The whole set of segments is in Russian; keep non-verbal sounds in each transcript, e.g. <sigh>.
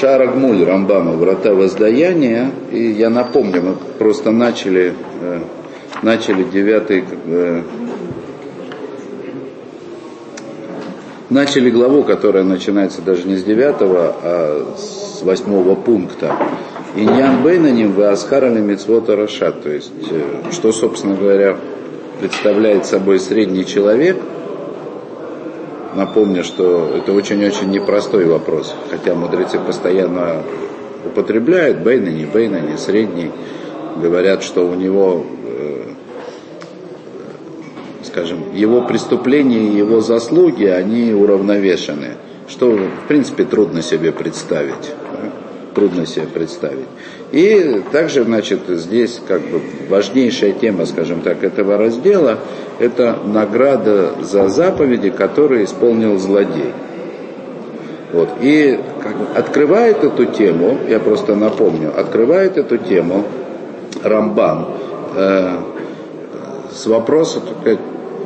Шарагмуль Рамбама «Врата воздаяния». И я напомню, мы просто начали, э, начали девятый, начали главу, которая начинается даже не с девятого, а с восьмого пункта. Иньян Бейнаним вы Асхарали Мицвота Рашат. То есть, э, что, собственно говоря, представляет собой средний человек – Напомню, что это очень-очень непростой вопрос, хотя мудрецы постоянно употребляют бейнани, бейнани, средний, говорят, что у него, э, скажем, его преступления и его заслуги, они уравновешены, что, в принципе, трудно себе представить. Трудно себе представить. И также, значит, здесь как бы важнейшая тема, скажем так, этого раздела – это награда за заповеди, которые исполнил злодей. Вот. И как открывает эту тему, я просто напомню, открывает эту тему Рамбан э, с вопросом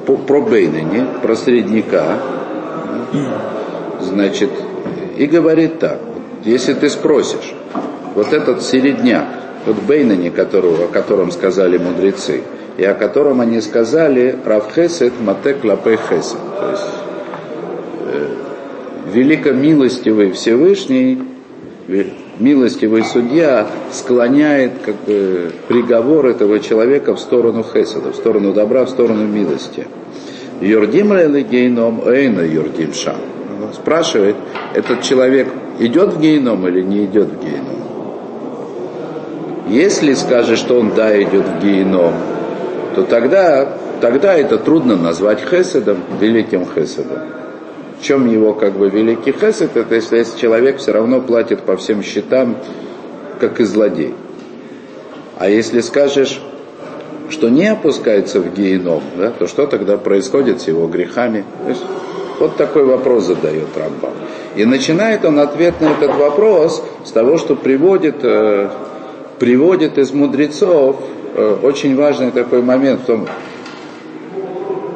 по, про Бейнани, про средняка, значит, и говорит так, если ты спросишь, вот этот середняк, вот Бейнани, которого, о котором сказали мудрецы, и о котором они сказали Равхесет Матек Лапе Хесет. То есть э, великомилостивый Всевышний, милостивый судья склоняет как бы, приговор этого человека в сторону Хеседа, в сторону добра, в сторону милости. Юрдим гейном, эйна юрдим шам. Спрашивает, этот человек идет в гейном или не идет в гейном? Если скажешь, что он да, идет в геном, то тогда, тогда это трудно назвать хеседом, великим хеседом. В чем его как бы великий хесед, это если, если человек все равно платит по всем счетам, как и злодей. А если скажешь, что не опускается в геном, да, то что тогда происходит с его грехами? Есть, вот такой вопрос задает Рамбам. И начинает он ответ на этот вопрос с того, что приводит э, приводит из мудрецов э, очень важный такой момент в том,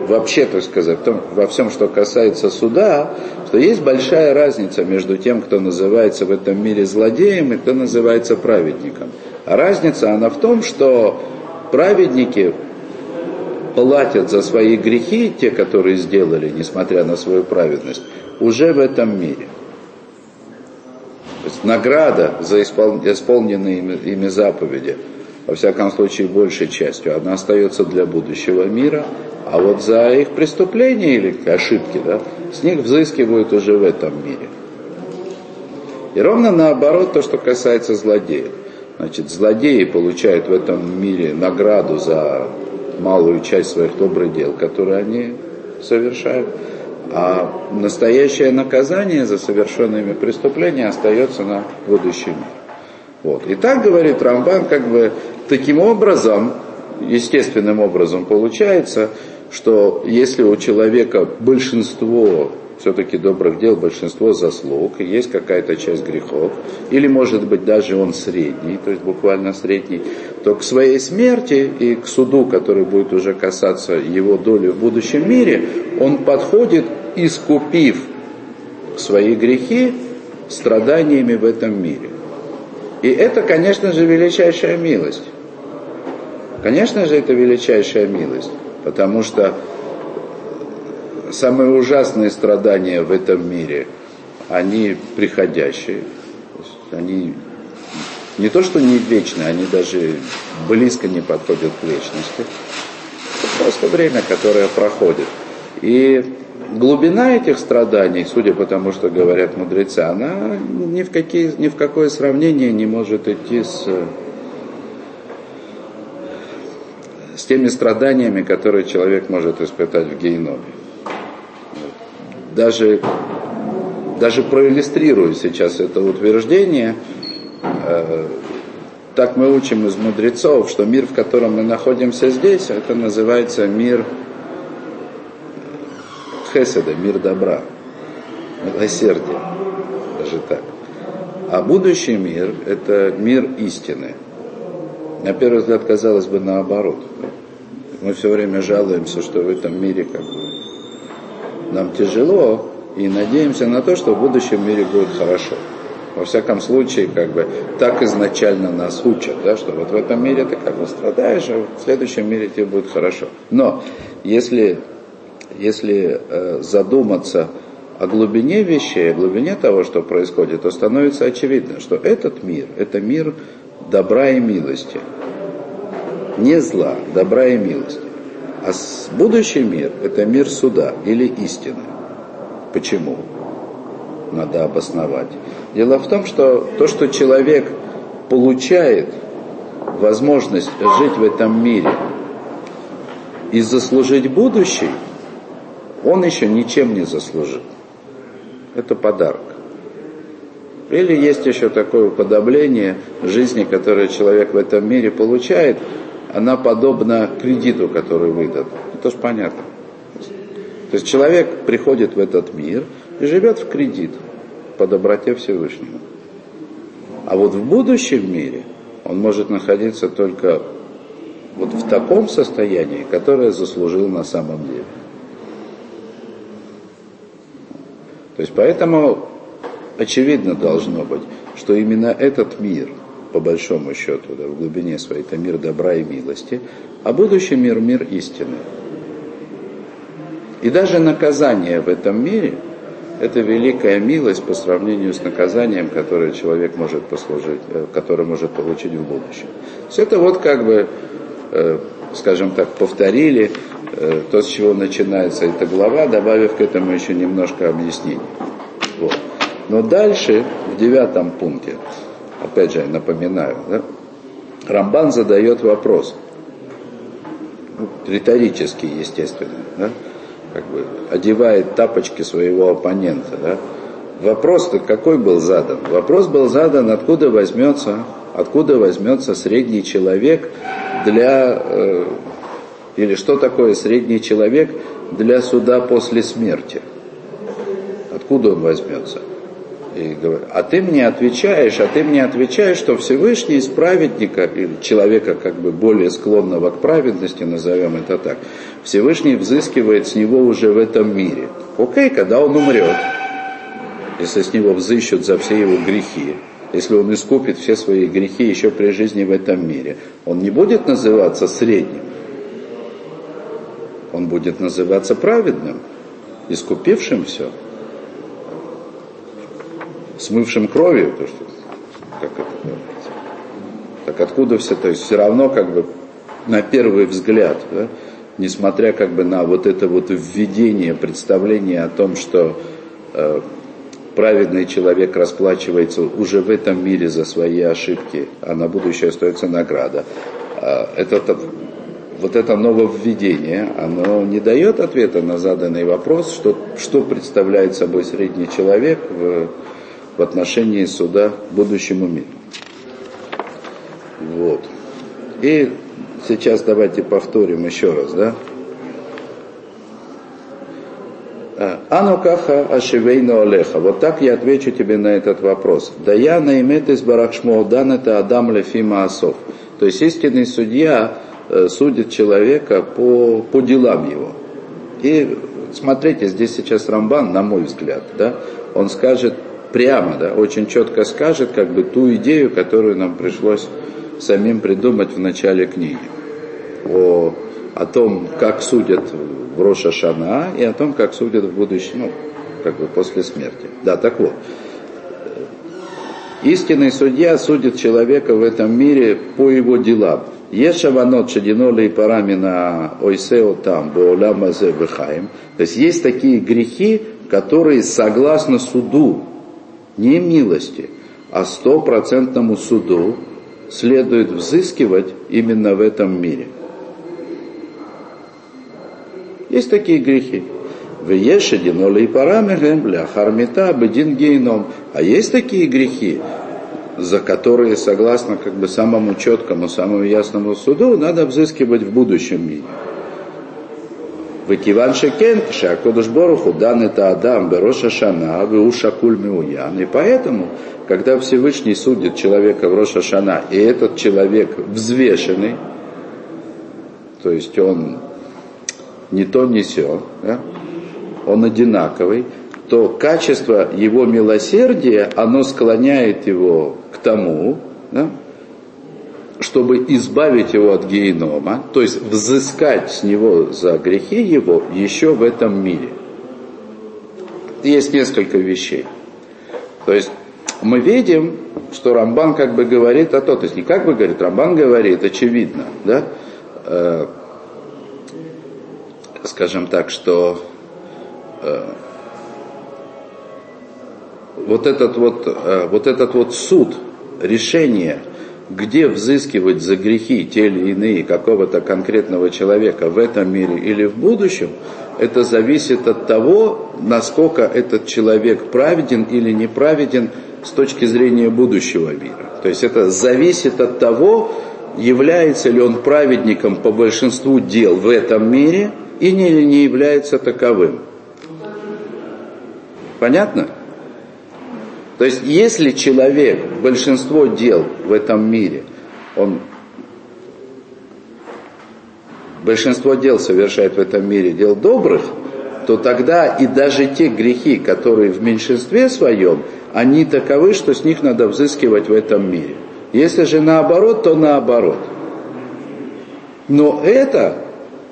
вообще, так сказать, в том, во всем, что касается суда, что есть большая разница между тем, кто называется в этом мире злодеем и кто называется праведником. А разница, она в том, что праведники платят за свои грехи, те, которые сделали, несмотря на свою праведность, уже в этом мире есть награда за исполненные ими заповеди, во всяком случае большей частью, она остается для будущего мира, а вот за их преступления или ошибки, да, с них взыскивают уже в этом мире. И ровно наоборот то, что касается злодеев. Значит, злодеи получают в этом мире награду за малую часть своих добрых дел, которые они совершают а настоящее наказание за совершенными преступления остается на будущем. Вот. И так говорит Рамбан, как бы таким образом, естественным образом получается, что если у человека большинство все-таки добрых дел, большинство заслуг, есть какая-то часть грехов, или может быть даже он средний, то есть буквально средний, то к своей смерти и к суду, который будет уже касаться его доли в будущем мире, он подходит, искупив свои грехи страданиями в этом мире. И это, конечно же, величайшая милость. Конечно же, это величайшая милость, потому что самые ужасные страдания в этом мире, они приходящие. Они не то, что не вечные, они даже близко не подходят к вечности. Это просто время, которое проходит. И глубина этих страданий, судя по тому, что говорят мудрецы, она ни в, какие, ни в какое сравнение не может идти с, с теми страданиями, которые человек может испытать в гейноме даже, даже проиллюстрирую сейчас это утверждение, э, так мы учим из мудрецов, что мир, в котором мы находимся здесь, это называется мир хеседа, мир добра, милосердия, даже так. А будущий мир – это мир истины. На первый взгляд, казалось бы, наоборот. Мы все время жалуемся, что в этом мире как бы нам тяжело, и надеемся на то, что в будущем мире будет хорошо. Во всяком случае, как бы так изначально нас учат, да, что вот в этом мире ты как бы страдаешь, а в следующем мире тебе будет хорошо. Но если, если э, задуматься о глубине вещей, о глубине того, что происходит, то становится очевидно, что этот мир, это мир добра и милости. Не зла, добра и милости. А будущий мир – это мир суда или истины. Почему? Надо обосновать. Дело в том, что то, что человек получает возможность жить в этом мире и заслужить будущий, он еще ничем не заслужил. Это подарок. Или есть еще такое уподобление жизни, которое человек в этом мире получает, она подобна кредиту, который выдат. Это же понятно. То есть человек приходит в этот мир и живет в кредит по доброте Всевышнего. А вот в будущем мире он может находиться только вот в таком состоянии, которое заслужил на самом деле. То есть поэтому очевидно должно быть, что именно этот мир, по большому счету, да, в глубине своей, это мир добра и милости, а будущий мир – мир истины. И даже наказание в этом мире – это великая милость по сравнению с наказанием, которое человек может послужить, э, которое может получить в будущем. Все это вот как бы, э, скажем так, повторили э, то, с чего начинается эта глава, добавив к этому еще немножко объяснений. Вот. Но дальше, в девятом пункте, опять же, я напоминаю, да, Рамбан задает вопрос, ну, риторический, естественно, да, как бы одевает тапочки своего оппонента. Да. Вопрос-то какой был задан? Вопрос был задан, откуда возьмется, откуда возьмется средний человек для, э, или что такое средний человек для суда после смерти? Откуда он возьмется? И говорит, а ты мне отвечаешь, а ты мне отвечаешь, что Всевышний из праведника, человека как бы более склонного к праведности, назовем это так, Всевышний взыскивает с него уже в этом мире. Окей, когда он умрет, если с него взыщут за все его грехи, если он искупит все свои грехи еще при жизни в этом мире, он не будет называться средним, он будет называться праведным, искупившим все смывшим кровью, то что, как это говорится. Так откуда все, то есть все равно как бы на первый взгляд, да, несмотря как бы на вот это вот введение, представление о том, что э, праведный человек расплачивается уже в этом мире за свои ошибки, а на будущее остается награда. Э, это, вот это нововведение, оно не дает ответа на заданный вопрос, что, что представляет собой средний человек в в отношении суда будущему миру. Вот. И сейчас давайте повторим еще раз, да? А, Ану каха ашивейну алеха. Вот так я отвечу тебе на этот вопрос. Да я наимет из барахшмоудан это Адам лефима асов. То есть истинный судья э, судит человека по, по делам его. И смотрите, здесь сейчас Рамбан, на мой взгляд, да, он скажет, прямо, да, очень четко скажет как бы ту идею, которую нам пришлось самим придумать в начале книги. О, о том, как судят в Роша Шана и о том, как судят в будущем, ну, как бы после смерти. Да, так вот. Истинный судья судит человека в этом мире по его делам. Ешаванот шадиноли и парамина ойсео там, вехаем. То есть есть такие грехи, которые согласно суду не милости, а стопроцентному суду следует взыскивать именно в этом мире. Есть такие грехи. В Ешедин и парамехем бля хармита бедин гейном. А есть такие грехи, за которые, согласно как бы самому четкому, самому ясному суду, надо взыскивать в будущем мире. Векиван шекен, шакодуш боруху, дан это Адам, бероша шана, веуша куль миуян. И поэтому, когда Всевышний судит человека в Роша Шана, и этот человек взвешенный, то есть он не то, не да? он одинаковый, то качество его милосердия, оно склоняет его к тому, да, чтобы избавить его от генома, то есть взыскать с него за грехи его еще в этом мире. Есть несколько вещей. То есть мы видим, что Рамбан как бы говорит о том, то есть не как бы говорит, Рамбан говорит, очевидно, да, э, скажем так, что э, вот этот вот, э, вот этот вот суд, решение, где взыскивать за грехи те или иные какого-то конкретного человека в этом мире или в будущем, это зависит от того, насколько этот человек праведен или неправеден с точки зрения будущего мира. То есть это зависит от того, является ли он праведником по большинству дел в этом мире или не является таковым. Понятно? То есть если человек, большинство дел в этом мире, он большинство дел совершает в этом мире дел добрых, то тогда и даже те грехи, которые в меньшинстве своем, они таковы, что с них надо взыскивать в этом мире. Если же наоборот, то наоборот. Но это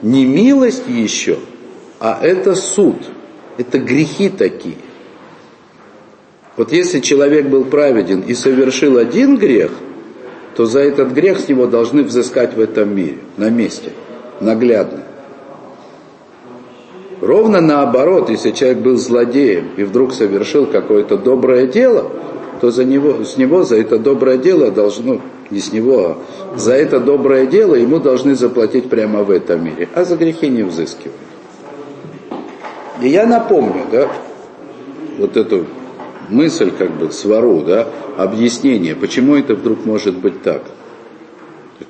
не милость еще, а это суд. Это грехи такие. Вот если человек был праведен и совершил один грех, то за этот грех с него должны взыскать в этом мире, на месте, наглядно. Ровно наоборот, если человек был злодеем и вдруг совершил какое-то доброе дело, то за него, с него за это доброе дело должно, не с него, а за это доброе дело ему должны заплатить прямо в этом мире, а за грехи не взыскивают. И я напомню, да, вот эту мысль, как бы, свару, да, объяснение, почему это вдруг может быть так.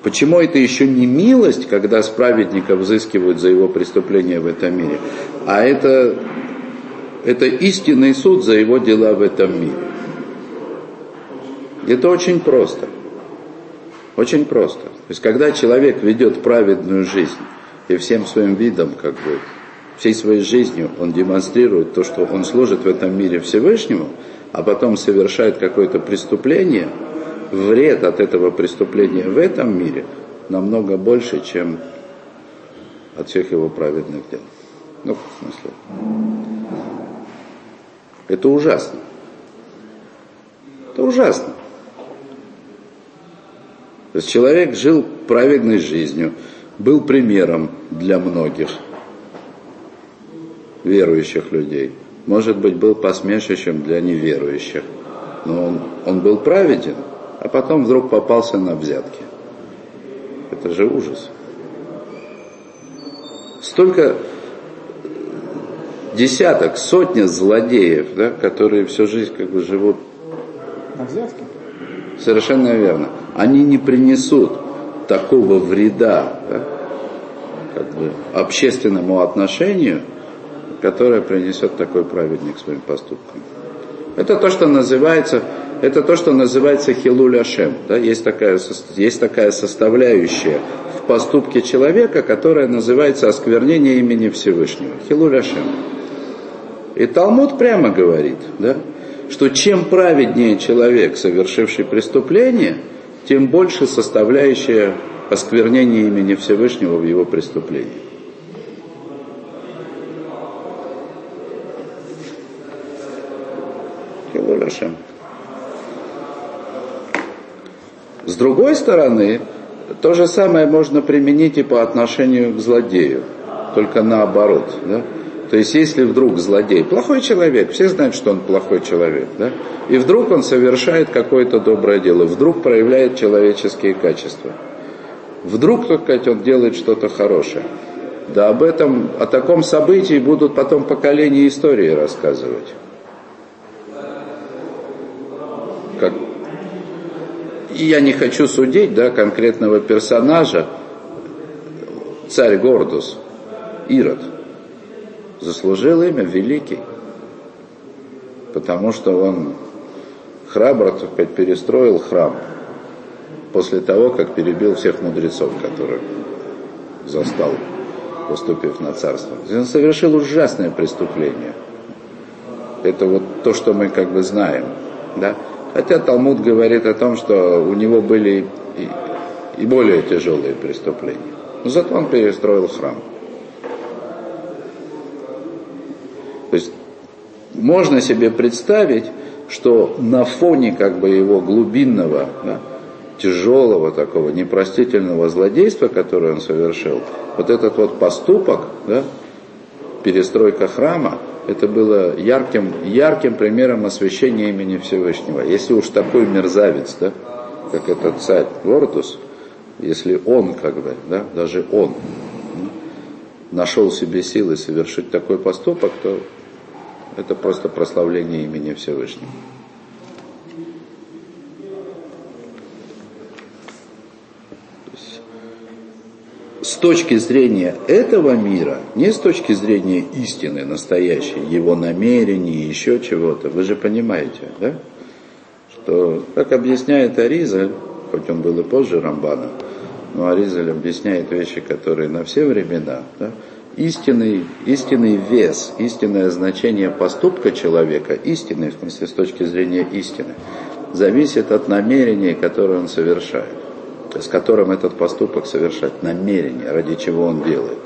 Почему это еще не милость, когда с праведника взыскивают за его преступления в этом мире, а это, это истинный суд за его дела в этом мире. Это очень просто. Очень просто. То есть, когда человек ведет праведную жизнь и всем своим видом, как бы, всей своей жизнью он демонстрирует то, что он служит в этом мире Всевышнему, а потом совершает какое-то преступление, вред от этого преступления в этом мире намного больше, чем от всех его праведных дел. Ну, в смысле. Это ужасно. Это ужасно. То есть человек жил праведной жизнью, был примером для многих – верующих людей. Может быть, был посмешищем для неверующих. Но он, он был праведен, а потом вдруг попался на взятки. Это же ужас. Столько десяток, сотни злодеев, да, которые всю жизнь как бы живут на взятки. Совершенно верно. Они не принесут такого вреда да, как бы, общественному отношению, которое принесет такой праведник своим поступкам. Это то, что называется, это то, что называется хилуль ашем. Да? Есть, такая, есть такая составляющая в поступке человека, которая называется осквернение имени Всевышнего. Хилуль ашем. И Талмуд прямо говорит, да, что чем праведнее человек, совершивший преступление, тем больше составляющая осквернение имени Всевышнего в его преступлении. Хашем. С другой стороны, то же самое можно применить и по отношению к злодею, только наоборот. Да? То есть, если вдруг злодей, плохой человек, все знают, что он плохой человек, да? и вдруг он совершает какое-то доброе дело, вдруг проявляет человеческие качества, вдруг, так сказать, он делает что-то хорошее. Да об этом, о таком событии будут потом поколения истории рассказывать. Как и я не хочу судить да, конкретного персонажа, царь Гордус, Ирод, заслужил имя великий, потому что он храбро перестроил храм после того, как перебил всех мудрецов, которых застал, поступив на царство. Он совершил ужасное преступление – Это вот то, что мы как бы знаем. Да? Хотя Талмуд говорит о том, что у него были и, и более тяжелые преступления. Но зато он перестроил храм. То есть можно себе представить, что на фоне как бы его глубинного, да, тяжелого такого непростительного злодейства, которое он совершил, вот этот вот поступок, да, перестройка храма, это было ярким, ярким примером освящения имени Всевышнего. Если уж такой мерзавец, да, как этот царь Гордус, если он, как бы, да, даже он нашел себе силы совершить такой поступок, то это просто прославление имени Всевышнего. С точки зрения этого мира, не с точки зрения истины настоящей, его намерений, еще чего-то, вы же понимаете, да? Что, как объясняет Аризаль, хоть он был и позже Рамбана, но Аризаль объясняет вещи, которые на все времена, да? истинный, истинный вес, истинное значение поступка человека, истинный, в смысле, с точки зрения истины, зависит от намерения, которое он совершает, с которым этот поступок совершать, намерение, ради чего он делает.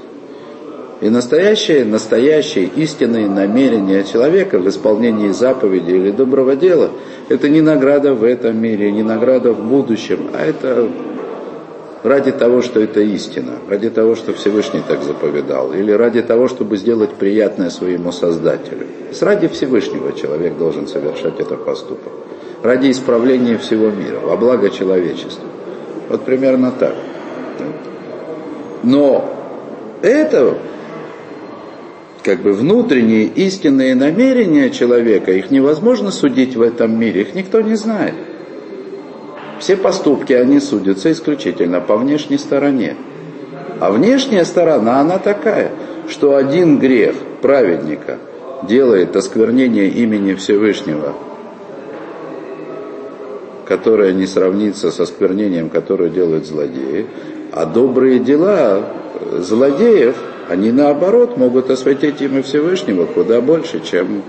И настоящее, настоящее истинное намерение человека в исполнении заповеди или доброго дела, это не награда в этом мире, не награда в будущем, а это ради того, что это истина, ради того, что Всевышний так заповедал, или ради того, чтобы сделать приятное своему Создателю. С ради Всевышнего человек должен совершать этот поступок. Ради исправления всего мира, во благо человечества. Вот примерно так. Но это как бы внутренние истинные намерения человека, их невозможно судить в этом мире, их никто не знает. Все поступки, они судятся исключительно по внешней стороне. А внешняя сторона, она такая, что один грех праведника делает осквернение имени Всевышнего, которое не сравнится со осквернением, которое делают злодеи, а добрые дела злодеев, они наоборот могут осветить имя Всевышнего куда больше, чем,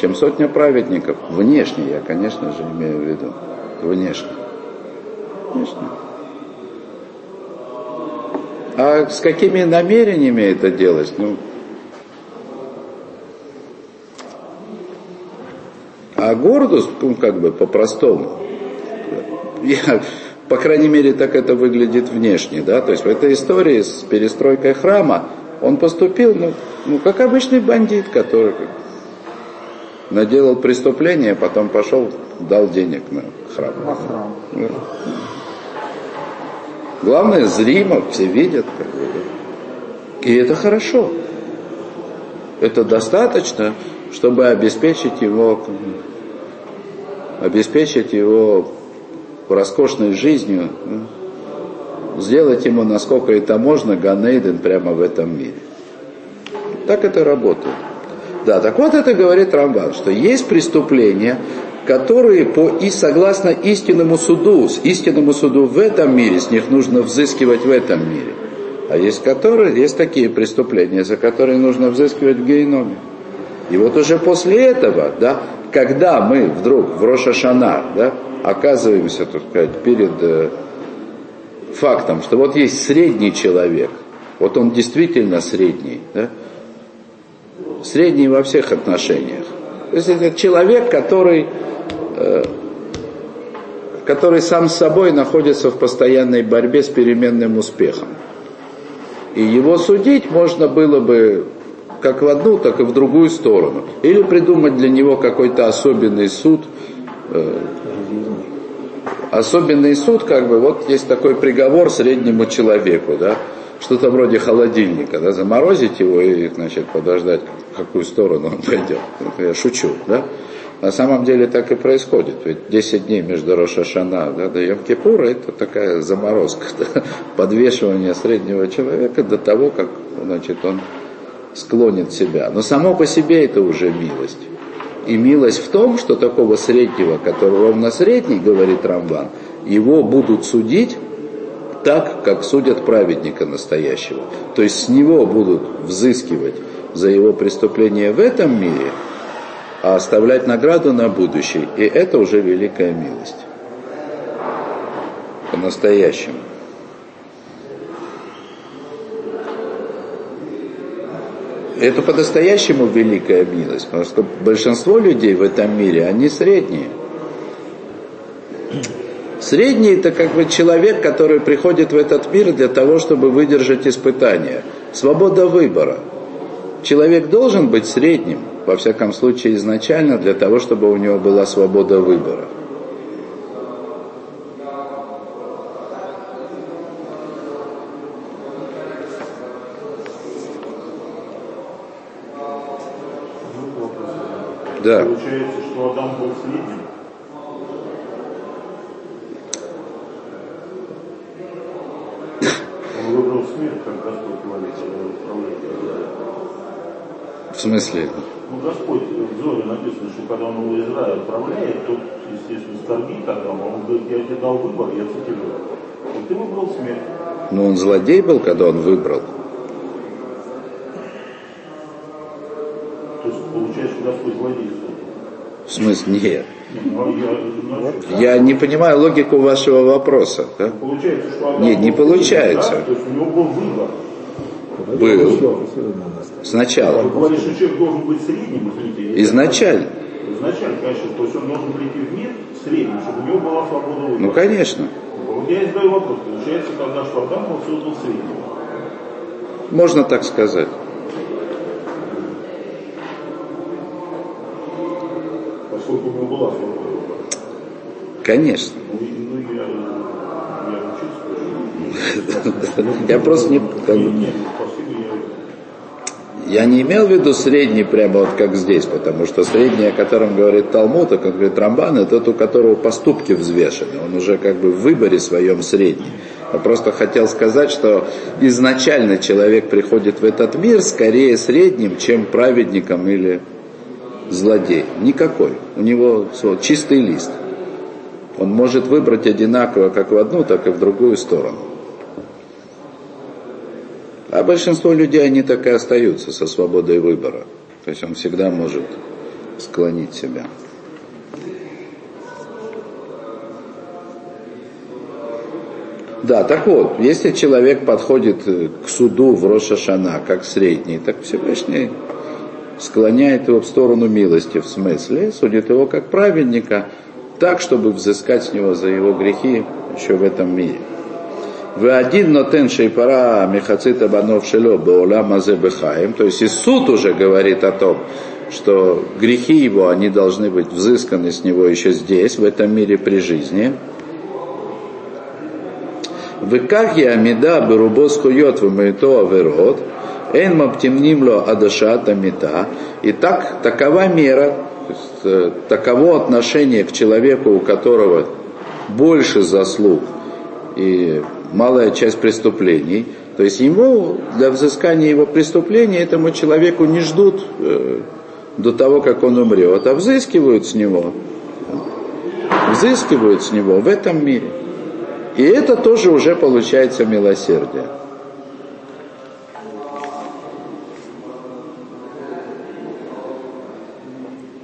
чем сотня праведников. Внешне я, конечно же, имею в виду. Внешне. Конечно. А с какими намерениями это делать? Ну, а гордость, ну, как бы по-простому, я, по крайней мере, так это выглядит внешне, да, то есть в этой истории с перестройкой храма он поступил, ну, ну как обычный бандит, который наделал преступление, потом пошел, дал денег на храм. На храм. Главное, зримо, все видят. Как бы, да? И это хорошо. Это достаточно, чтобы обеспечить его, обеспечить его роскошной жизнью, да? сделать ему, насколько это можно, Ганейден прямо в этом мире. Так это работает. Да, так вот это говорит Рамбан, что есть преступления, которые по и согласно истинному суду, с истинному суду в этом мире, с них нужно взыскивать в этом мире. А есть которые, есть такие преступления, за которые нужно взыскивать в гейноме. И вот уже после этого, да, когда мы вдруг в Рошашана, да, оказываемся, так сказать, перед э, фактом, что вот есть средний человек, вот он действительно средний, да, средний во всех отношениях. То есть это человек, который Э, который сам с собой находится в постоянной борьбе с переменным успехом. И его судить можно было бы как в одну, так и в другую сторону. Или придумать для него какой-то особенный суд. Э, особенный суд, как бы, вот есть такой приговор среднему человеку, да, что-то вроде холодильника, да, заморозить его и, значит, подождать, в какую сторону он пойдет. Я шучу, да. На самом деле так и происходит. Ведь 10 дней между Рошашана да, до Йом-Кипура это такая заморозка, <laughs> да, подвешивание среднего человека до того, как значит, он склонит себя. Но само по себе это уже милость. И милость в том, что такого среднего, который ровно средний, говорит Рамбан, его будут судить так, как судят праведника настоящего. То есть с него будут взыскивать за его преступление в этом мире – а оставлять награду на будущее. И это уже великая милость. По-настоящему. Это по-настоящему великая милость, потому что большинство людей в этом мире, они средние. Средний это как бы человек, который приходит в этот мир для того, чтобы выдержать испытания. Свобода выбора. Человек должен быть средним, во всяком случае изначально, для того, чтобы у него была свобода выбора. Да. Получается, что Адам был средним? Он выбрал смерть, как Господь говорит, В смысле? Ну, Господь в Зоре написано, что когда он его Израиль отправляет, тот, естественно, скорбит Адама, он говорит, я тебе дал выбор, я цитирую. И ты выбрал смерть. Но он злодей был, когда он выбрал. Господь злодей. В смысле, нет. Я не понимаю логику вашего вопроса. Да? Получается, что Нет, не получается. Да? То есть у него был выбор. Был. Сначала. Вы говорите, что человек должен быть средним, извините. Изначально. Изначально, конечно. То есть он должен прийти в мир средним, чтобы у него была свобода выбора. Ну, конечно. Вот я и задаю вопрос. Получается, когда что Адам он создал средним. Можно так сказать. Поскольку у него была. Конечно. Ну, ну <laughs> я, просто не... Спасибо, я Я не имел в виду средний прямо вот как здесь, потому что средний, о котором говорит Талмуд, а как говорит Рамбан, это тот, у которого поступки взвешены. Он уже как бы в выборе своем средний. Я просто хотел сказать, что изначально человек приходит в этот мир скорее средним, чем праведником или злодей. Никакой. У него чистый лист. Он может выбрать одинаково как в одну, так и в другую сторону. А большинство людей, они так и остаются со свободой выбора. То есть он всегда может склонить себя. Да, так вот, если человек подходит к суду в Рошашана как средний, так Всевышний склоняет его в сторону милости, в смысле, судит его как праведника, так, чтобы взыскать с него за его грехи еще в этом мире. Вы один нотен шейпара мехацита банов шело баулам бехаим. То есть и суд уже говорит о том, что грехи его, они должны быть взысканы с него еще здесь, в этом мире при жизни. Вы как я амида берубос хуйот в моето аверот, эн маптемнимло адашата мета. И так, такова мера, есть, таково отношение к человеку, у которого больше заслуг и малая часть преступлений. То есть ему, для взыскания его преступлений, этому человеку не ждут э, до того, как он умрет, а взыскивают с него. Взыскивают с него в этом мире. И это тоже уже получается милосердие.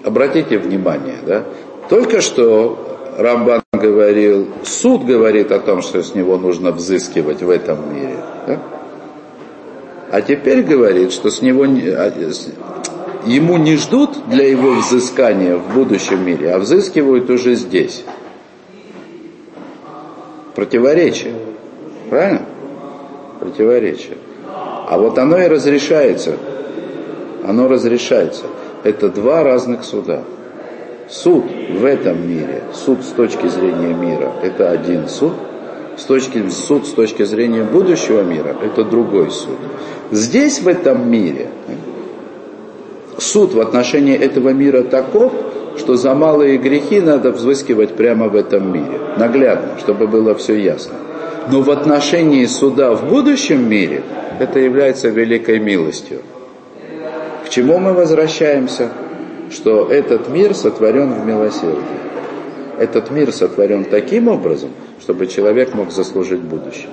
Обратите внимание, да? Только что Рамбан говорил, суд говорит о том, что с него нужно взыскивать в этом мире. Да? А теперь говорит, что с него а, ему не ждут для его взыскания в будущем мире, а взыскивают уже здесь. Противоречие. Правильно? Противоречие. А вот оно и разрешается. Оно разрешается. Это два разных суда. Суд в этом мире, суд с точки зрения мира, это один суд. С точки, суд с точки зрения будущего мира, это другой суд. Здесь, в этом мире, суд в отношении этого мира таков, что за малые грехи надо взыскивать прямо в этом мире. Наглядно, чтобы было все ясно. Но в отношении суда в будущем мире это является великой милостью. К чему мы возвращаемся? что этот мир сотворен в милосердии. Этот мир сотворен таким образом, чтобы человек мог заслужить будущее.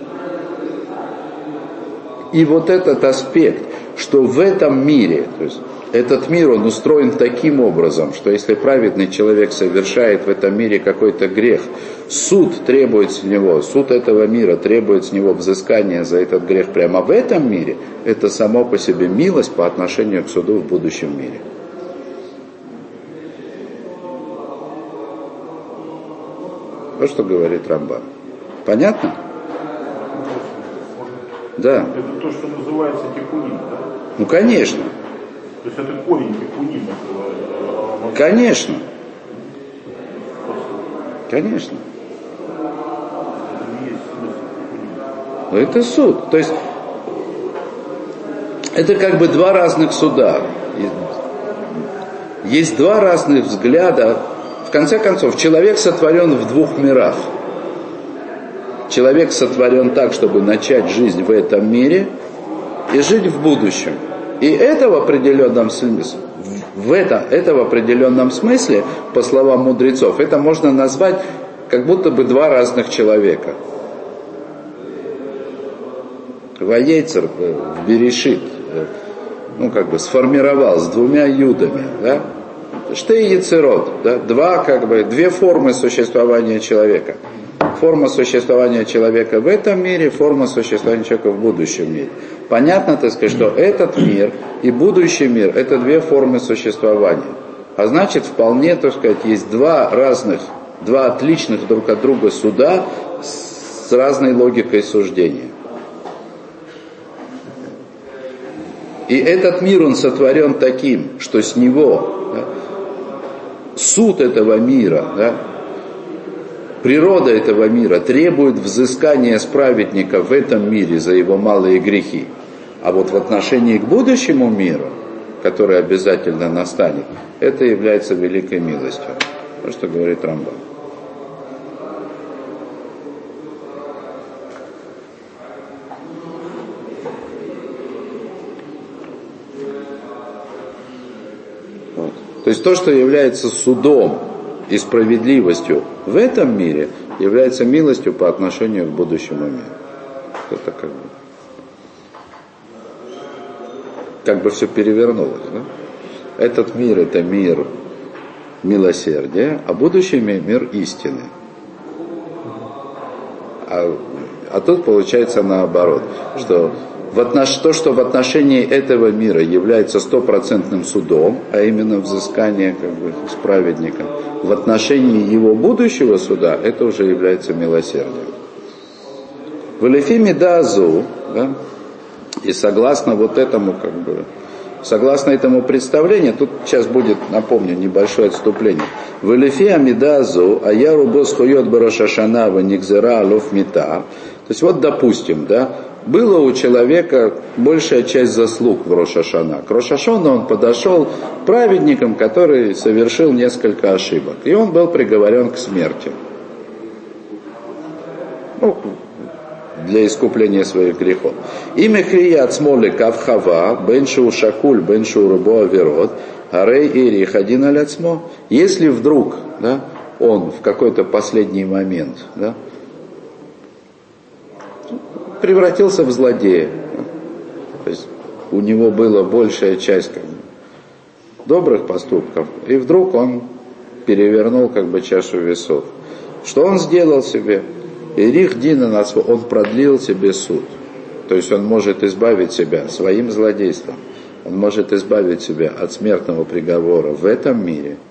И вот этот аспект, что в этом мире, то есть этот мир, он устроен таким образом, что если праведный человек совершает в этом мире какой-то грех, суд требует с него, суд этого мира требует с него взыскания за этот грех прямо в этом мире, это само по себе милость по отношению к суду в будущем мире. Вот что говорит Рамбан. Понятно? Да. Это то, что называется тикунин, да? Ну, конечно. То есть это корень тикунина. Э, конечно. Конечно. Но это суд. То есть это как бы два разных суда. Есть два разных взгляда. В конце концов, человек сотворен в двух мирах. Человек сотворен так, чтобы начать жизнь в этом мире и жить в будущем. И это в определенном смысле, в это, это в определенном смысле, по словам мудрецов, это можно назвать как будто бы два разных человека. Воейцер в Берешит, э, ну как бы сформировал с двумя юдами, да, что и яцерот, да, два как бы, две формы существования человека – форма существования человека в этом мире, форма существования человека в будущем мире. Понятно, так сказать, что этот мир и будущий мир – это две формы существования. А значит, вполне, так сказать, есть два разных, два отличных друг от друга суда с разной логикой суждения. И этот мир, он сотворен таким, что с него да, суд этого мира, да, природа этого мира требует взыскания с праведника в этом мире за его малые грехи. А вот в отношении к будущему миру, который обязательно настанет, это является великой милостью. То, что говорит Рамбан. Вот. То есть то, что является судом и справедливостью в этом мире является милостью по отношению к будущему миру. Это как бы, как бы все перевернулось. Да? Этот мир это мир милосердия, а будущий мир мир истины. А, а тут получается наоборот, что в отнош... то, что в отношении этого мира является стопроцентным судом, а именно взыскание как бы, с праведником, в отношении его будущего суда это уже является милосердием. В Элефиме Дазу, да, и согласно вот этому, как бы, согласно этому представлению, тут сейчас будет, напомню, небольшое отступление. В Элефи Амидазу, а я рубос хуйот барашашана никзера алов мита. То есть вот допустим, да, было у человека большая часть заслуг в Рошашана. К Рошашану он подошел праведником, который совершил несколько ошибок. И он был приговорен к смерти. Ну, для искупления своих грехов. Имя Хрият Смоли Кавхава, Беншу Шакуль, Беншу Рубо Аверот, Арей Ирих один аляцмо. Если вдруг да, он в какой-то последний момент да, превратился в злодея. То есть у него была большая часть добрых поступков, и вдруг он перевернул как бы чашу весов. Что он сделал себе? Ирих Дина, он продлил себе суд. То есть он может избавить себя своим злодейством. Он может избавить себя от смертного приговора в этом мире –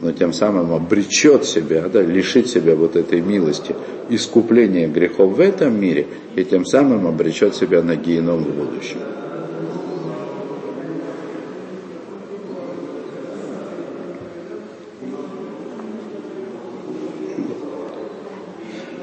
но тем самым обречет себя, да, лишит себя вот этой милости, искупления грехов в этом мире, и тем самым обречет себя на геном в будущем.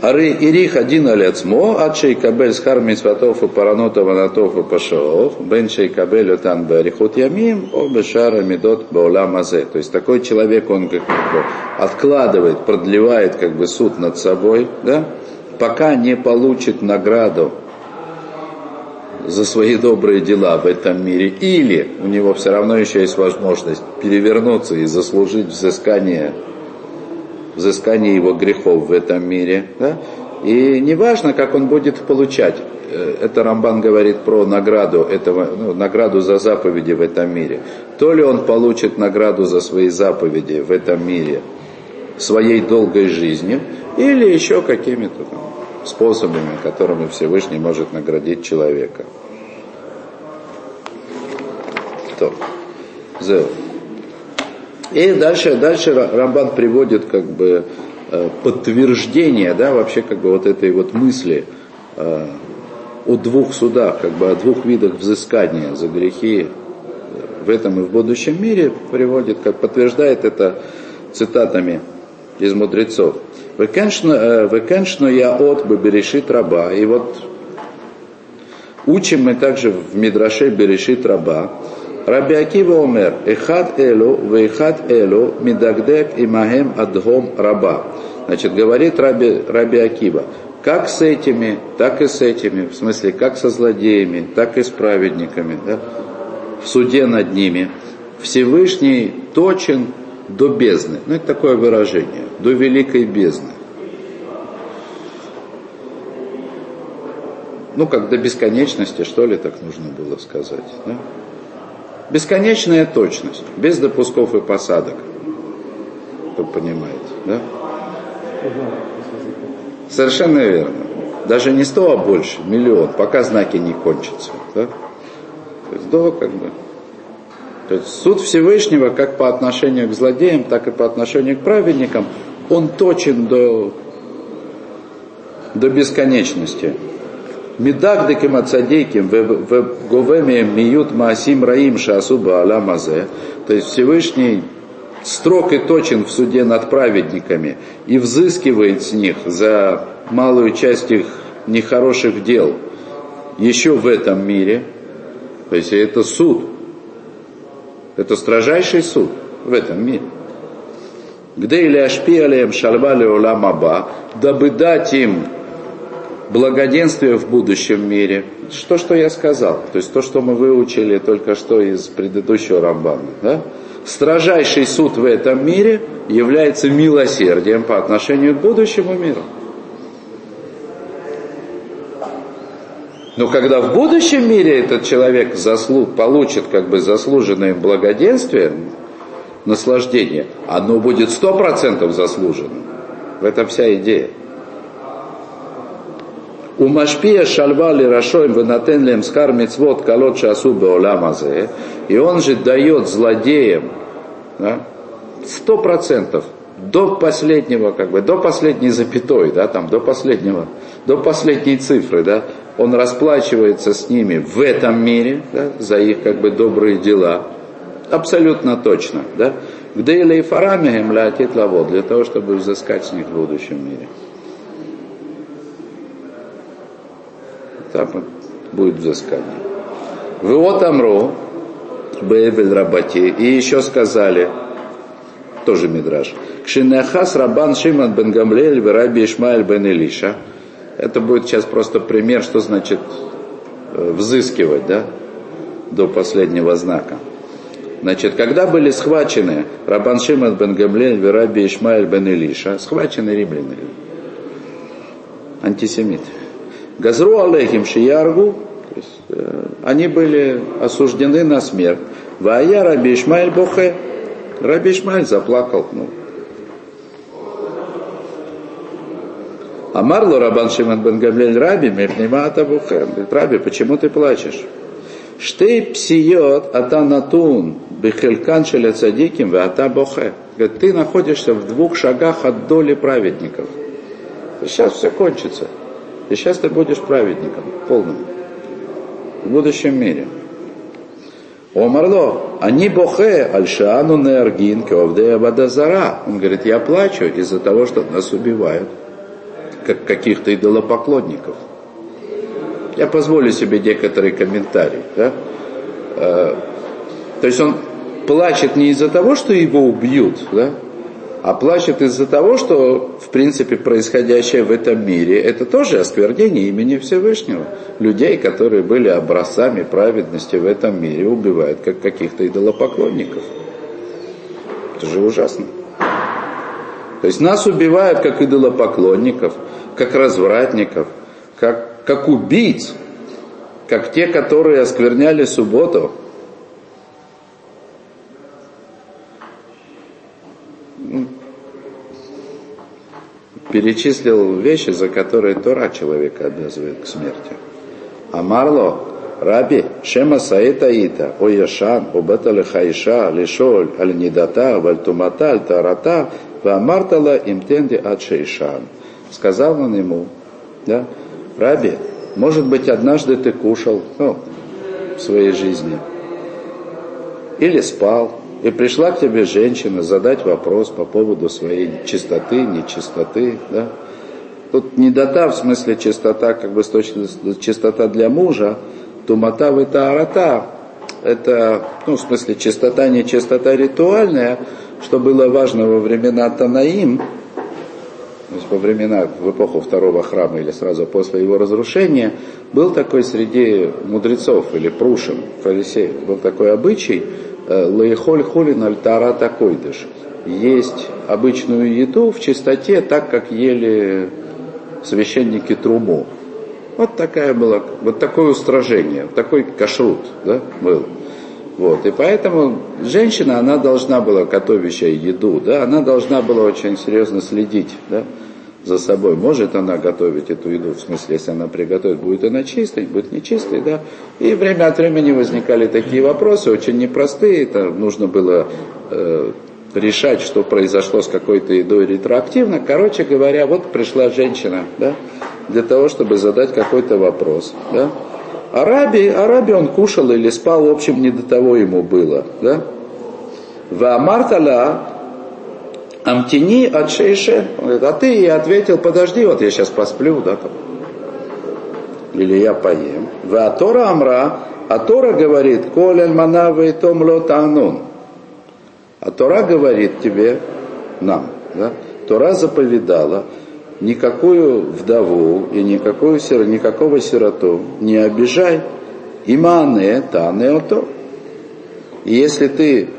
Ары ирих один аляцмо, ад шейкабель схар митцватов и паранотов анатов и пашаов, бен шейкабель отан барихот ямим, о бешара медот баулам азе. То есть такой человек, он как бы откладывает, продлевает как бы суд над собой, да, пока не получит награду за свои добрые дела в этом мире, или у него все равно еще есть возможность перевернуться и заслужить взыскание взыскание его грехов в этом мире. Да? И неважно, как он будет получать. э, это Рамбан говорит про награду, этого, ну, награду за заповеди в этом мире. То ли он получит награду за свои заповеди в этом мире своей долгой жизнью, или еще какими-то способами, которыми Всевышний может наградить человека. То. И дальше, дальше Рамбан приводит как бы э, подтверждение, да, вообще как бы вот этой вот мысли э, о двух судах, как бы о двух видах взыскания за грехи в этом и в будущем мире приводит, как подтверждает это цитатами из мудрецов. Э, я от бы берешит раба. И вот учим мы также в Мидраше берешит раба. Раби Акива умер, эхад элу, вехад элу, мидагдек имахем адхом раба. Значит, говорит Раби, Раби Акива, как с этими, так и с этими, в смысле, как со злодеями, так и с праведниками, да, в суде над ними. Всевышний точен до бездны. Ну, это такое выражение, до великой бездны. Ну, как до бесконечности, что ли, так нужно было сказать. Да? Бесконечная точность, без допусков и посадок. Кто понимает, да? Совершенно верно. Даже не сто, а больше, миллион, пока знаки не кончатся. Да? То есть до как бы. То есть суд Всевышнего, как по отношению к злодеям, так и по отношению к праведникам, он точен до, до бесконечности. Медагдеким ацадейким в говеме миют маасим раим шасуба аламазе. То есть Всевышний строг и точен в суде над праведниками и взыскивает с них за малую часть их нехороших дел еще в этом мире. То есть это суд. Это строжайший суд в этом мире. Где или ашпи алеем шальвали уламаба, дабы дать им благоденствие в будущем мире. Что, что я сказал? То есть то, что мы выучили только что из предыдущего Рамбана. Да? Строжайший суд в этом мире является милосердием по отношению к будущему миру. Но когда в будущем мире этот человек заслуг, получит как бы заслуженное благоденствие, наслаждение, оно будет сто процентов заслуженным. В этом вся идея. У Машпия шальвали рашоем вынатен лем скар мецвод колот шасу беоламазе. И он же дает злодеям сто процентов до последнего, как бы, до последней запятой, да, там, до последнего, до последней цифры, да, он расплачивается с ними в этом мире, да, за их, как бы, добрые дела, абсолютно точно, да, где или лавод, для того, чтобы взыскать с них в будущем мире. Там будет взыскание. Вы Амро, Бейбель Рабати, и еще сказали, тоже Мидраш, Кшинехас Рабан Шиман бен Гамлель Раби Ишмаэль бен Илиша. Это будет сейчас просто пример, что значит э, взыскивать, да, до последнего знака. Значит, когда были схвачены Рабан Шиман бен Гамлель Раби Ишмаэль бен Илиша, схвачены римляне, антисемиты. Газру алейхим шияргу, то есть, э, они были осуждены на смерть. Вая Раби Ишмаэль Бохе, Раби Ишмаэль заплакал. Ну. Амарло Рабан Шиман бен Гамлель Раби, Мехнимата Бухе. Раби, почему ты плачешь? Штей псиот атанатун бихелькан шеля цадиким ата бохе. Говорит, ты находишься в двух шагах от доли праведников. Сейчас все кончится. И сейчас ты будешь праведником, полным. В будущем мире. Омарло, они бохе альшану неаргин кеовдея бадазара. Он говорит, я плачу из-за того, что нас убивают, как каких-то идолопоклонников. Я позволю себе некоторые комментарии. Да? Э, то есть он плачет не из-за того, что его убьют, да? А плачет из-за того, что, в принципе, происходящее в этом мире, это тоже осквернение имени Всевышнего. Людей, которые были образцами праведности в этом мире, убивают как каких-то идолопоклонников. Это же ужасно. То есть нас убивают как идолопоклонников, как развратников, как как убийц, как те, которые оскверняли субботу. Перечислил вещи, за которые Тора человека обязывает к смерти. Амарло, Раби, Шема Саита Ита, О Яшан, Иша, Лишоль, Аль Нидата, Вальтумата, Аль Тарата, Вамартала Имтенди Ад Шейшан. Сказал он ему, да, Раби, может быть, однажды ты кушал ну, в своей жизни. Или спал. И пришла к тебе женщина задать вопрос по поводу своей чистоты, нечистоты. Да? Тут не дата, в смысле чистота, как бы с чистота для мужа, тумата в арата. Это, ну, в смысле, чистота, не чистота ритуальная, что было важно во времена Танаим, то есть во времена, в эпоху второго храма или сразу после его разрушения, был такой среди мудрецов или прушин, фарисеев, был такой обычай, лаихоль холин альтара такой дыш. Есть обычную еду в чистоте, так как ели священники труму. Вот такая была, вот такое устражение, такой кашрут да, был. Вот, и поэтому женщина, она должна была, готовящая еду, да, она должна была очень серьезно следить, да, за собой. Может она готовить эту еду, в смысле, если она приготовит, будет она чистой, будет нечистой, да. И время от времени возникали такие вопросы, очень непростые, это нужно было э, решать, что произошло с какой-то едой ретроактивно. Короче говоря, вот пришла женщина, да, для того, чтобы задать какой-то вопрос, да. Араби, Араби он кушал или спал, в общем, не до того ему было, да. Ваамартала Амтини от шейше. Он говорит, а ты и ответил, подожди, вот я сейчас посплю, да, там. Или я поем. Ва Тора Амра, а говорит, коль альмана том лот анун. А говорит тебе, нам, да, Тора заповедала, никакую вдову и никакую, никакого сироту не обижай. Имане тане ото. И если ты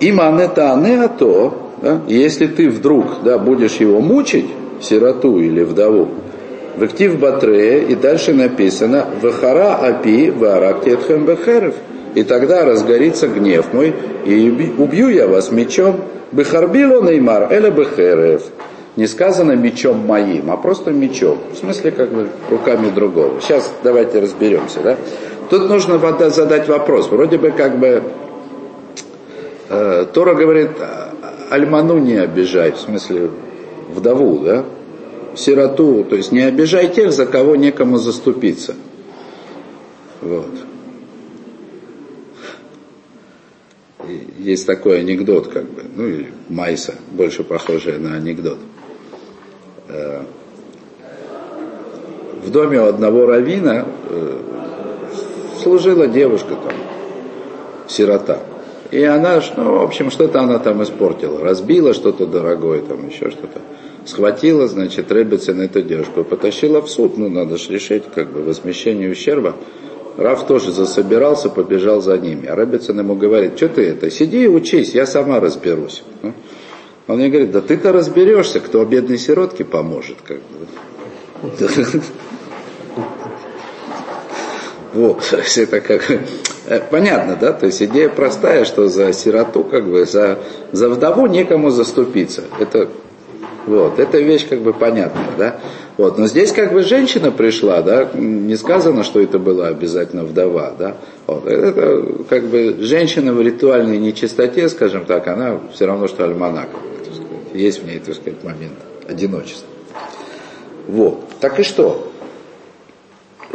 Иман это а то, да, если ты вдруг да, будешь его мучить, сироту или вдову, в актив батре, и дальше написано, вахара апи варактетхем бехерев. И тогда разгорится гнев мой, и убью я вас мечом. Бехарбило неймар, эля бехерев. Не сказано мечом моим, а просто мечом. В смысле, как бы руками другого. Сейчас давайте разберемся, да. Тут нужно задать вопрос. Вроде бы как бы Тора говорит, альману не обижай, в смысле вдову, да, сироту, то есть не обижай тех, за кого некому заступиться. Вот. Есть такой анекдот, как бы, ну или майса, больше похожая на анекдот. Э, в доме у одного равина э, служила девушка там, сирота. И она, ну, в общем, что-то она там испортила. Разбила что-то дорогое, там еще что-то. Схватила, значит, Ребецин эту девушку, потащила в суд. Ну, надо же решить, как бы, возмещение ущерба. Раф тоже засобирался, побежал за ними. А Ребецин ему говорит, что ты это, сиди и учись, я сама разберусь. Ну, он мне говорит, да ты-то разберешься, кто бедной сиротке поможет. Как бы. <laughs> Вот, <laughs> это как понятно, да? То есть идея простая, что за сироту, как бы, за, за вдову некому заступиться. Это, вот, эта вещь как бы понятная, да? Вот, но здесь как бы женщина пришла, да, не сказано, что это была обязательно вдова, да? Вот, это как бы женщина в ритуальной нечистоте, скажем так, она все равно, что альманак. Есть в ней, так сказать, момент одиночества. Вот, так и что?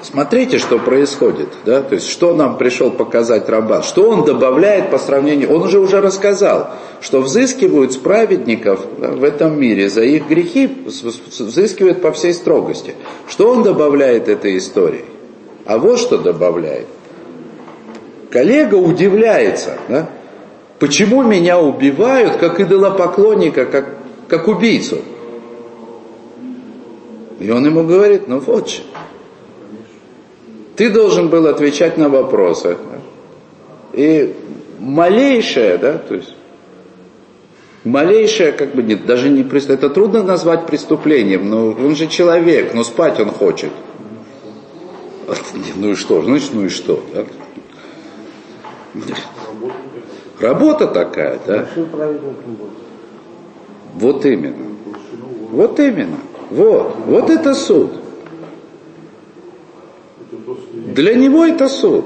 Смотрите, что происходит, да, то есть что нам пришел показать Рабан, что он добавляет по сравнению, он уже уже рассказал, что взыскивают с праведников да, в этом мире за их грехи, взыскивают по всей строгости. Что он добавляет этой истории? А вот что добавляет. Коллега удивляется, да, почему меня убивают как идолопоклонника, как, как убийцу. И он ему говорит, ну вот же, ты должен был отвечать на вопросы. И малейшее, да, то есть малейшее, как бы, нет, даже не преступление, это трудно назвать преступлением, но он же человек, но спать он хочет. Ну и что? Значит, ну и что? Да? Работа такая, да? Вот именно. Вот именно. Вот. Вот это суд. Для него это суд.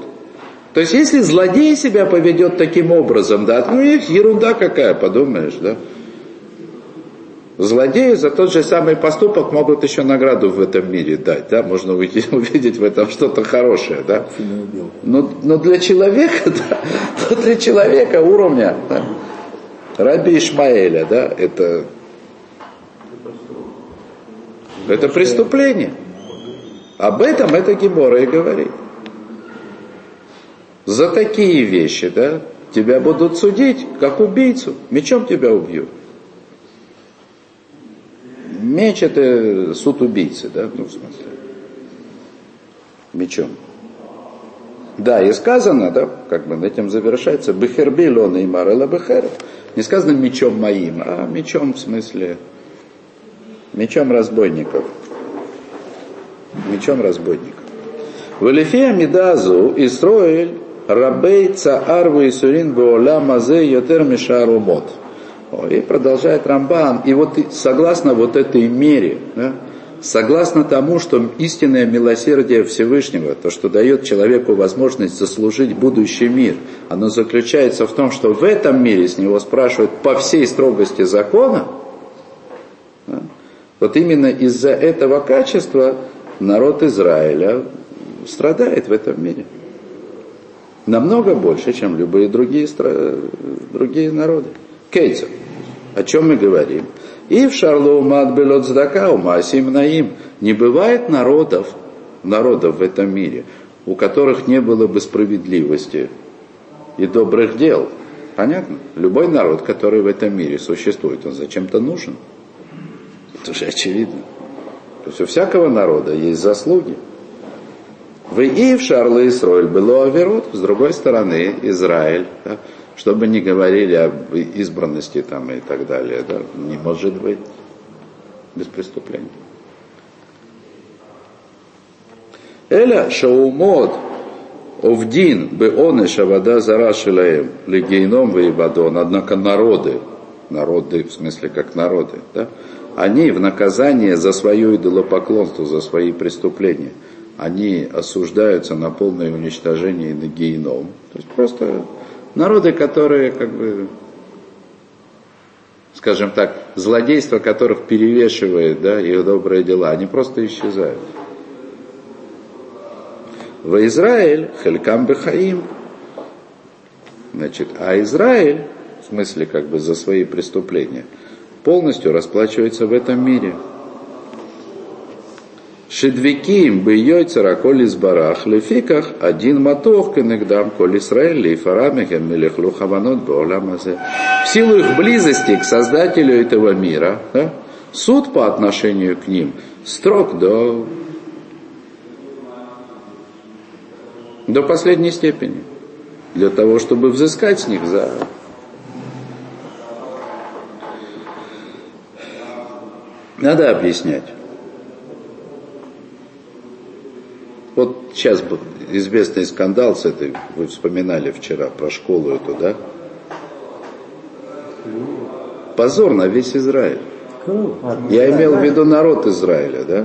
То есть, если злодей себя поведет таким образом, да, ну, ерунда какая, подумаешь, да. Злодеи за тот же самый поступок могут еще награду в этом мире дать, да, можно увидеть, <laughs> увидеть в этом что-то хорошее, да. Но, но для человека, <laughs> да, но для человека уровня да, Раби Ишмаэля, да, это, это преступление. Об этом это Гемора и говорит. За такие вещи, да, тебя будут судить, как убийцу, мечом тебя убьют. Меч это суд убийцы, да, ну в смысле. Мечом. Да, и сказано, да, как бы этим завершается, Бехерби лона и марела бехер. Не сказано мечом моим, а мечом в смысле, мечом разбойников. Мечом разбойников. В Элифея Мидазу Исроэль Рабей Цаар Ваисурин Беола Мазе Йотер Мишарумот. И продолжает Рамбан. И вот согласно вот этой мере, да, согласно тому, что истинное милосердие Всевышнего, то, что дает человеку возможность заслужить будущий мир, оно заключается в том, что в этом мире с него спрашивают по всей строгости закона, да, вот именно из-за этого качества народ Израиля страдает в этом мире. Намного больше, чем любые другие, другие народы. Кейтер. О чем мы говорим? И в Шарлоу Мадбелот Здака, у Масим Наим. Не бывает народов, народов в этом мире, у которых не было бы справедливости и добрых дел. Понятно? Любой народ, который в этом мире существует, он зачем-то нужен. Это же очевидно. То есть у всякого народа есть заслуги. Вы и в Шарлы Исроиль было Аверот, с другой стороны, Израиль. Да? чтобы не говорили об избранности там и так далее, да, не может быть без преступления. Эля шаумот овдин бы он и шавада зарашилаем легейном воевадон, однако народы, народы в смысле как народы, да, они в наказание за свое идолопоклонство, за свои преступления, они осуждаются на полное уничтожение на гейном. То есть просто Народы, которые, как бы, скажем так, злодейство которых перевешивает да, их добрые дела, они просто исчезают. В Израиль Хелькам Бехаим, значит, а Израиль, в смысле как бы за свои преступления, полностью расплачивается в этом мире – Шедвиким бы йойцера коль из барах, лефиках один мотох кенегдам коль Исраэль лейфарамехем мелехлу хаванот беоламазе. В силу их близости к создателю этого мира, да, суд по отношению к ним строг до, до последней степени. Для того, чтобы взыскать с них за Надо объяснять. Вот сейчас известный скандал с этой, вы вспоминали вчера про школу эту, да? Позор на весь Израиль. Я имел в виду народ Израиля, да?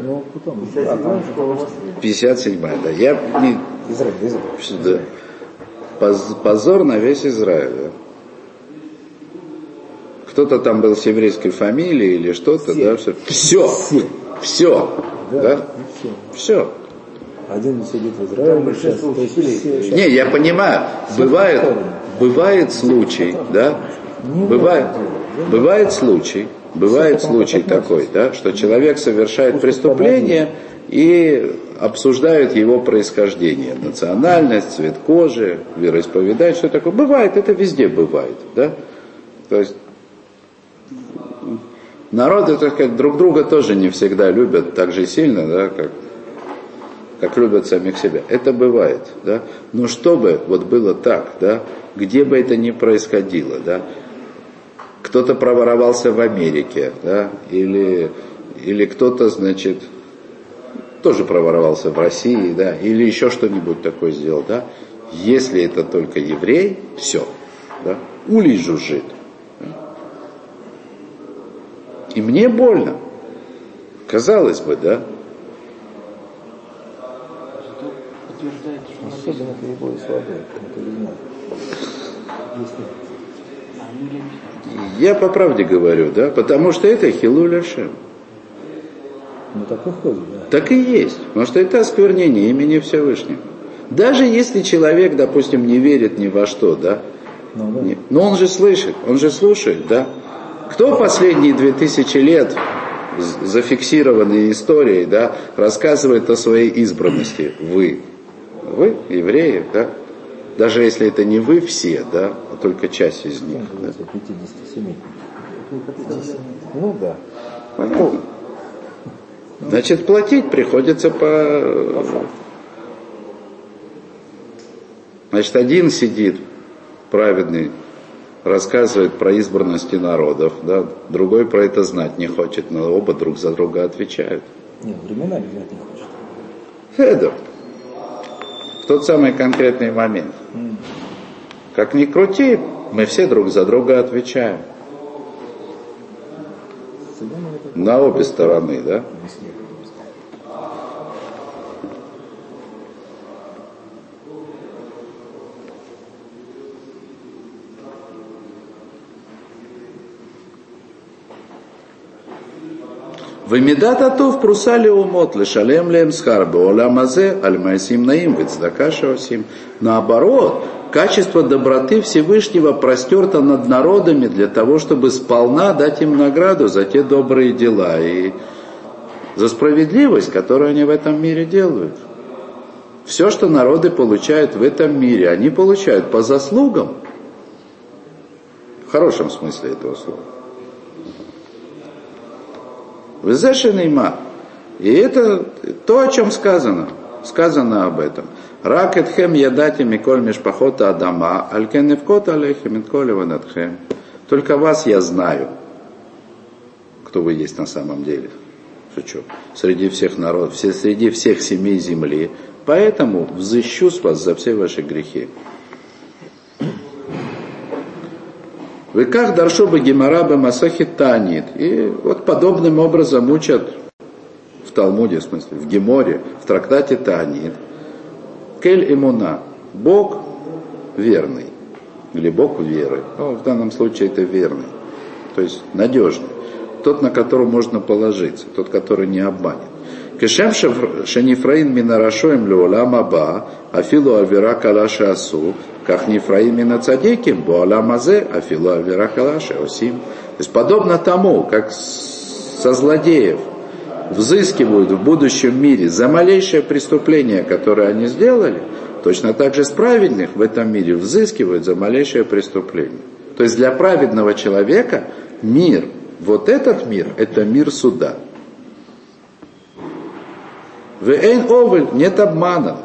57-я, да. Я не... Да. Позор на весь Израиль, да. Кто-то там был с еврейской фамилией или что-то, да? Все, все, все, да? Все. Один сидит в Израиле сейчас. Есть, не, я понимаю, бывает, бывает случай, да, бывает, бывает случай, бывает случай такой, да, что человек совершает преступление и обсуждают его происхождение, национальность, цвет кожи, вероисповедание, что такое. Бывает, это везде бывает, да. То есть народы, так сказать, друг друга тоже не всегда любят так же сильно, да, как как любят самих себя. Это бывает, да. Но чтобы вот было так, да, где бы это ни происходило, да, кто-то проворовался в Америке, да, или, или кто-то, значит, тоже проворовался в России, да, или еще что-нибудь такое сделал, да, если это только еврей, все, да, улей жужжит. И мне больно. Казалось бы, да? Особенно Я по правде говорю, да, потому что это Хилуль Ашем. Ну так выходит, да. Так и есть. Потому что это осквернение имени Всевышнего. Даже если человек, допустим, не верит ни во что, да, ну, да. но он же слышит, он же слушает, да. Кто последние две тысячи лет зафиксированной историей, да, рассказывает о своей избранности? Вы. Вы, евреи, да. Даже если это не вы все, да, а только часть из них. Да. 57. Ну да. Понятно. Значит, платить приходится по... Значит, один сидит праведный, рассказывает про избранности народов, да, другой про это знать не хочет, но оба друг за друга отвечают. Нет, времена знать не хочет. Федор. В тот самый конкретный момент. Mm. Как ни крути, мы все друг за друга отвечаем. На обе стороны, да? Вымидат атов прусали умот лешалем лем схарбе оламазе альмайсим наим вицдакашавасим. Наоборот, качество доброты Всевышнего простерто над народами для того, чтобы сполна дать им награду за те добрые дела и за справедливость, которую они в этом мире делают. Все, что народы получают в этом мире, они получают по заслугам, в хорошем смысле этого слова. Везешенейма. И это то, о чем сказано. Сказано об этом. Рак этхем ядати миколь мишпахота адама, алькен невкот алейхем ванатхем. Только вас я знаю, кто вы есть на самом деле. Шучу. Среди всех народов, все, среди всех семей земли. Поэтому взыщу с вас за все ваши грехи. Вы как даршоба гемараба масахи танит. И вот подобным образом учат в Талмуде, в смысле, в Геморе, в трактате Танит. Кель имуна. Бог верный. Или Бог веры. Ну, в данном случае это верный. То есть надежный. Тот, на которого можно положиться. Тот, который не обманет. Кешем шенифраин минарашоем леолам аба, афилу авера калаша асу, как нефраим мина цадиким, буалам азе, афилу авера калаша осим. То есть подобно тому, как со злодеев взыскивают в будущем мире за малейшее преступление, которое они сделали, точно так же с праведных в этом мире взыскивают за малейшее преступление. То есть для праведного человека мир, вот этот мир, это мир суда. Вейн овель, нет обмана.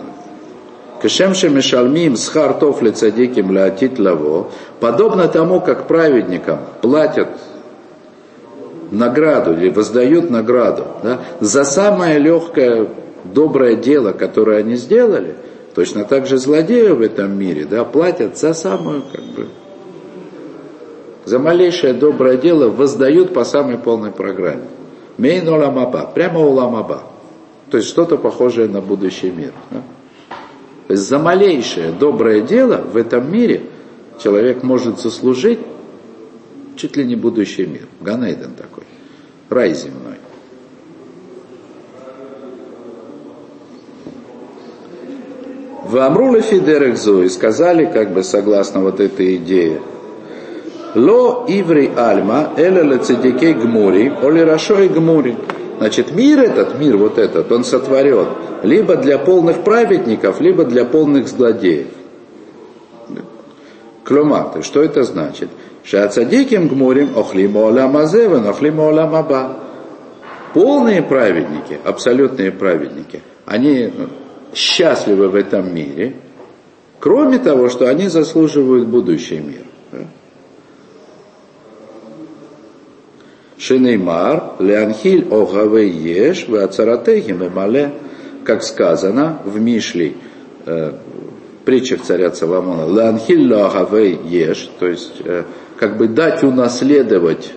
Кешем мешалмим схар тоф цадиким лаатит лаво, подобно тому, как праведникам платят награду или воздают награду да, за самое легкое доброе дело, которое они сделали, точно так же злодею в этом мире да, платят за самую, как бы, за малейшее доброе дело воздают по самой полной программе. Мейн уламаба, прямо уламаба. То есть что-то похожее на будущий мир. Да? То есть за малейшее доброе дело в этом мире человек может заслужить чуть ли не будущий мир. Ганейден такой. Рай земной. В Амрула Фидерехзу и сказали, как бы согласно вот этой идее, Ло иври альма, эля лецедикей гмури, оли рашой гмури. Значит, мир этот, мир вот этот, он сотворен либо для полных праведников, либо для полных злодеев. Клюма, то что это значит? Шацадиким гмурим охлима оламазеван, охлима оламаба. Полные праведники, абсолютные праведники, они счастливы в этом мире, кроме того, что они заслуживают будущий мир. Шинеймар, Леанхиль Огавей Еш, Вацаратехи Мемале, как сказано в Мишлей, э, притчах царя Соломона, Леанхиль Огавей Еш, то есть э, как бы дать унаследовать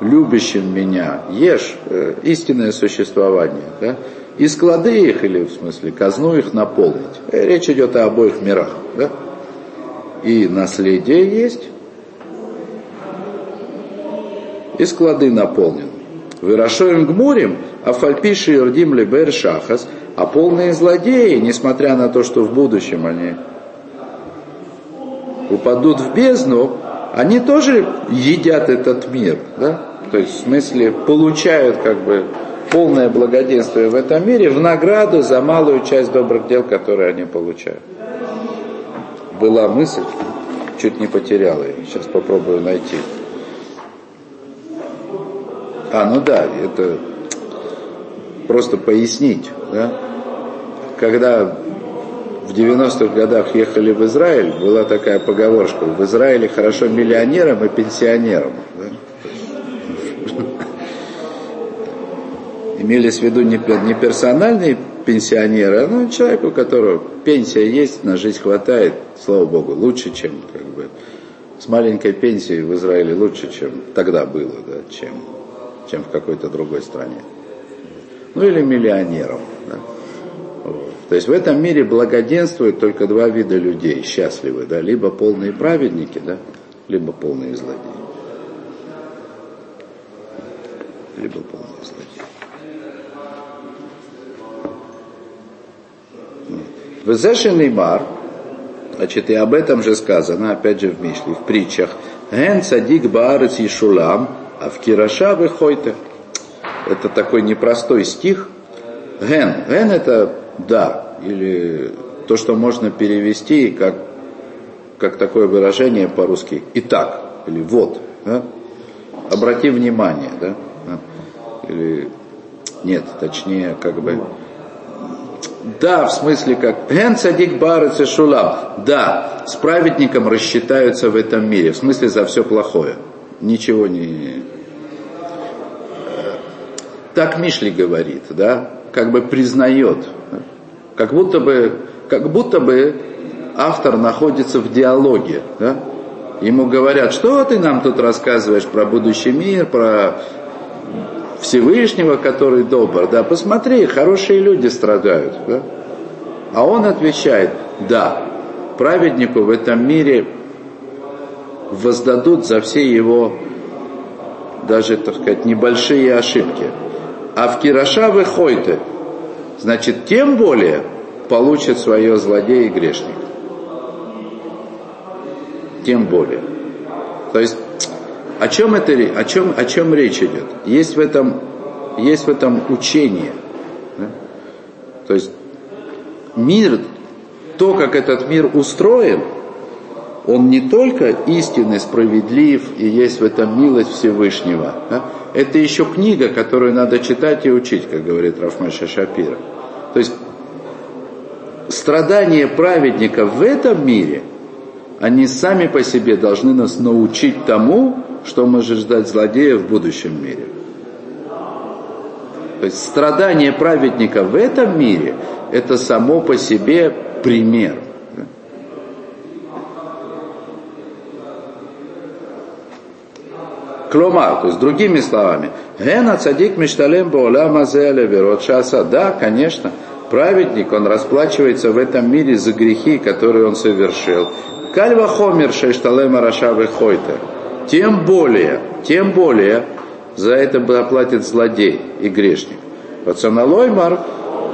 любящим меня, ешь, э, истинное существование, да, и склады их, или в смысле казну их наполнить. Э, речь идет о обоих мирах. Да? И наследие есть, и склады наполнены. Вырашоем гмурим, а фальпиши ирдим либер шахас, а полные злодеи, несмотря на то, что в будущем они упадут в бездну, они тоже едят этот мир, да? То есть, в смысле, получают как бы полное благоденствие в этом мире в награду за малую часть добрых дел, которые они получают. Была мысль, чуть не потерял ее, сейчас попробую найти. А, ну да, это просто пояснить, да? Когда в 90-х годах ехали в Израиль, была такая поговорка, в Израиле хорошо миллионерам и пенсионерам. Да? Имелись в виду не, не персональные пенсионеры, а ну, человек, у которого пенсия есть, на жизнь хватает, слава богу, лучше, чем как бы, с маленькой пенсией в Израиле лучше, чем тогда было, да, чем, чем в какой-то другой стране. Ну или миллионером. Да. Вот. То есть в этом мире благоденствуют только два вида людей, счастливы, да, либо полные праведники, да, либо полные злодеи. Либо полные злодеи. Везешенный мар, значит, и об этом же сказано, опять же в Мишле, в притчах. Ген садик баарец и шулам, а в кираша выходит. Это такой непростой стих. Ген. Ген это да, или то, что можно перевести как, как такое выражение по-русски. Итак, или вот. Да? Обрати внимание, да? Или нет, точнее, как бы да, в смысле как Ген садик барец и шулам. Да, с праведником рассчитаются в этом мире. В смысле за все плохое. Ничего не... Так Мишли говорит, да, как бы признает. Как будто бы, как будто бы автор находится в диалоге. Да? Ему говорят, что ты нам тут рассказываешь про будущий мир, про Всевышнего, который добр, да, посмотри, хорошие люди страдают, да. А он отвечает, да, праведнику в этом мире воздадут за все его, даже, так сказать, небольшие ошибки. А в Кираша выходит, значит, тем более получит свое злодей и грешник. Тем более. То есть о чем, это, о чем, о чем речь идет? Есть в этом, есть в этом учение. Да? То есть мир, то, как этот мир устроен, он не только истинный, справедлив и есть в этом милость Всевышнего. Да? Это еще книга, которую надо читать и учить, как говорит Рафмаша Шапира. То есть страдания праведника в этом мире, они сами по себе должны нас научить тому, что может ждать злодея в будущем мире. То есть страдание праведника в этом мире – это само по себе пример. Кломар, то есть другими словами, Гена цадик мишталем боолама верот шаса. Да, конечно, праведник, он расплачивается в этом мире за грехи, которые он совершил. Кальва хомер шешталема раша выхойте тем более, тем более за это заплатит злодей и грешник. Пацаналой мар,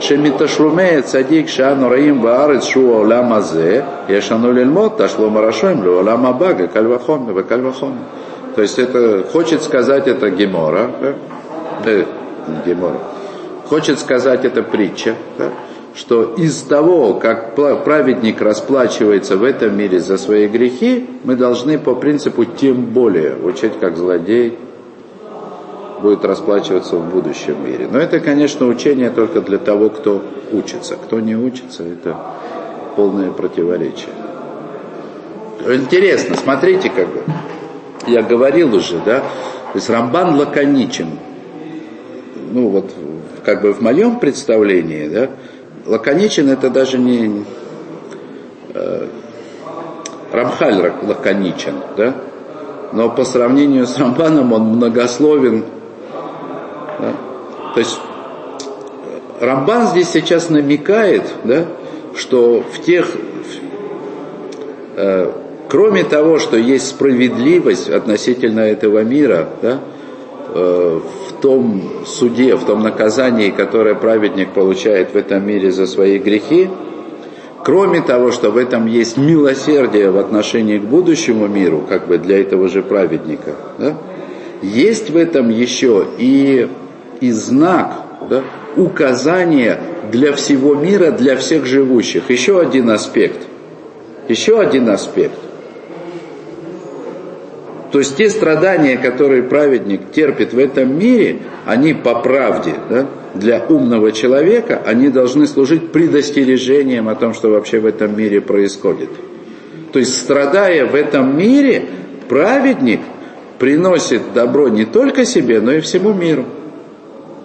шемиташлумеет цадик шану раим ваарец шуа олам азе, яшану лильмот ташло марашоим ле олам абага, кальвахом, кальвахом. То есть это, хочет сказать это Гемора, да? Да, Гемора. Хочет сказать это притча, да? что из того, как праведник расплачивается в этом мире за свои грехи, мы должны по принципу тем более учить, как злодей будет расплачиваться в будущем мире. Но это, конечно, учение только для того, кто учится. Кто не учится, это полное противоречие. Интересно, смотрите, как бы, я говорил уже, да, есть Рамбан лаконичен. Ну вот, как бы в моем представлении, да, лаконичен это даже не... Э, Рамхаль лаконичен, да, но по сравнению с Рамбаном он многословен. Да? То есть Рамбан здесь сейчас намекает, да, что в тех, э, кроме того, что есть справедливость относительно этого мира, да, э, в том суде, в том наказании, которое праведник получает в этом мире за свои грехи, кроме того, что в этом есть милосердие в отношении к будущему миру, как бы для этого же праведника, да, есть в этом еще и, и знак, да, указание для всего мира, для всех живущих. Еще один аспект. Еще один аспект. То есть те страдания, которые праведник терпит в этом мире, они по правде, да, для умного человека, они должны служить предостережением о том, что вообще в этом мире происходит. То есть страдая в этом мире, праведник приносит добро не только себе, но и всему миру.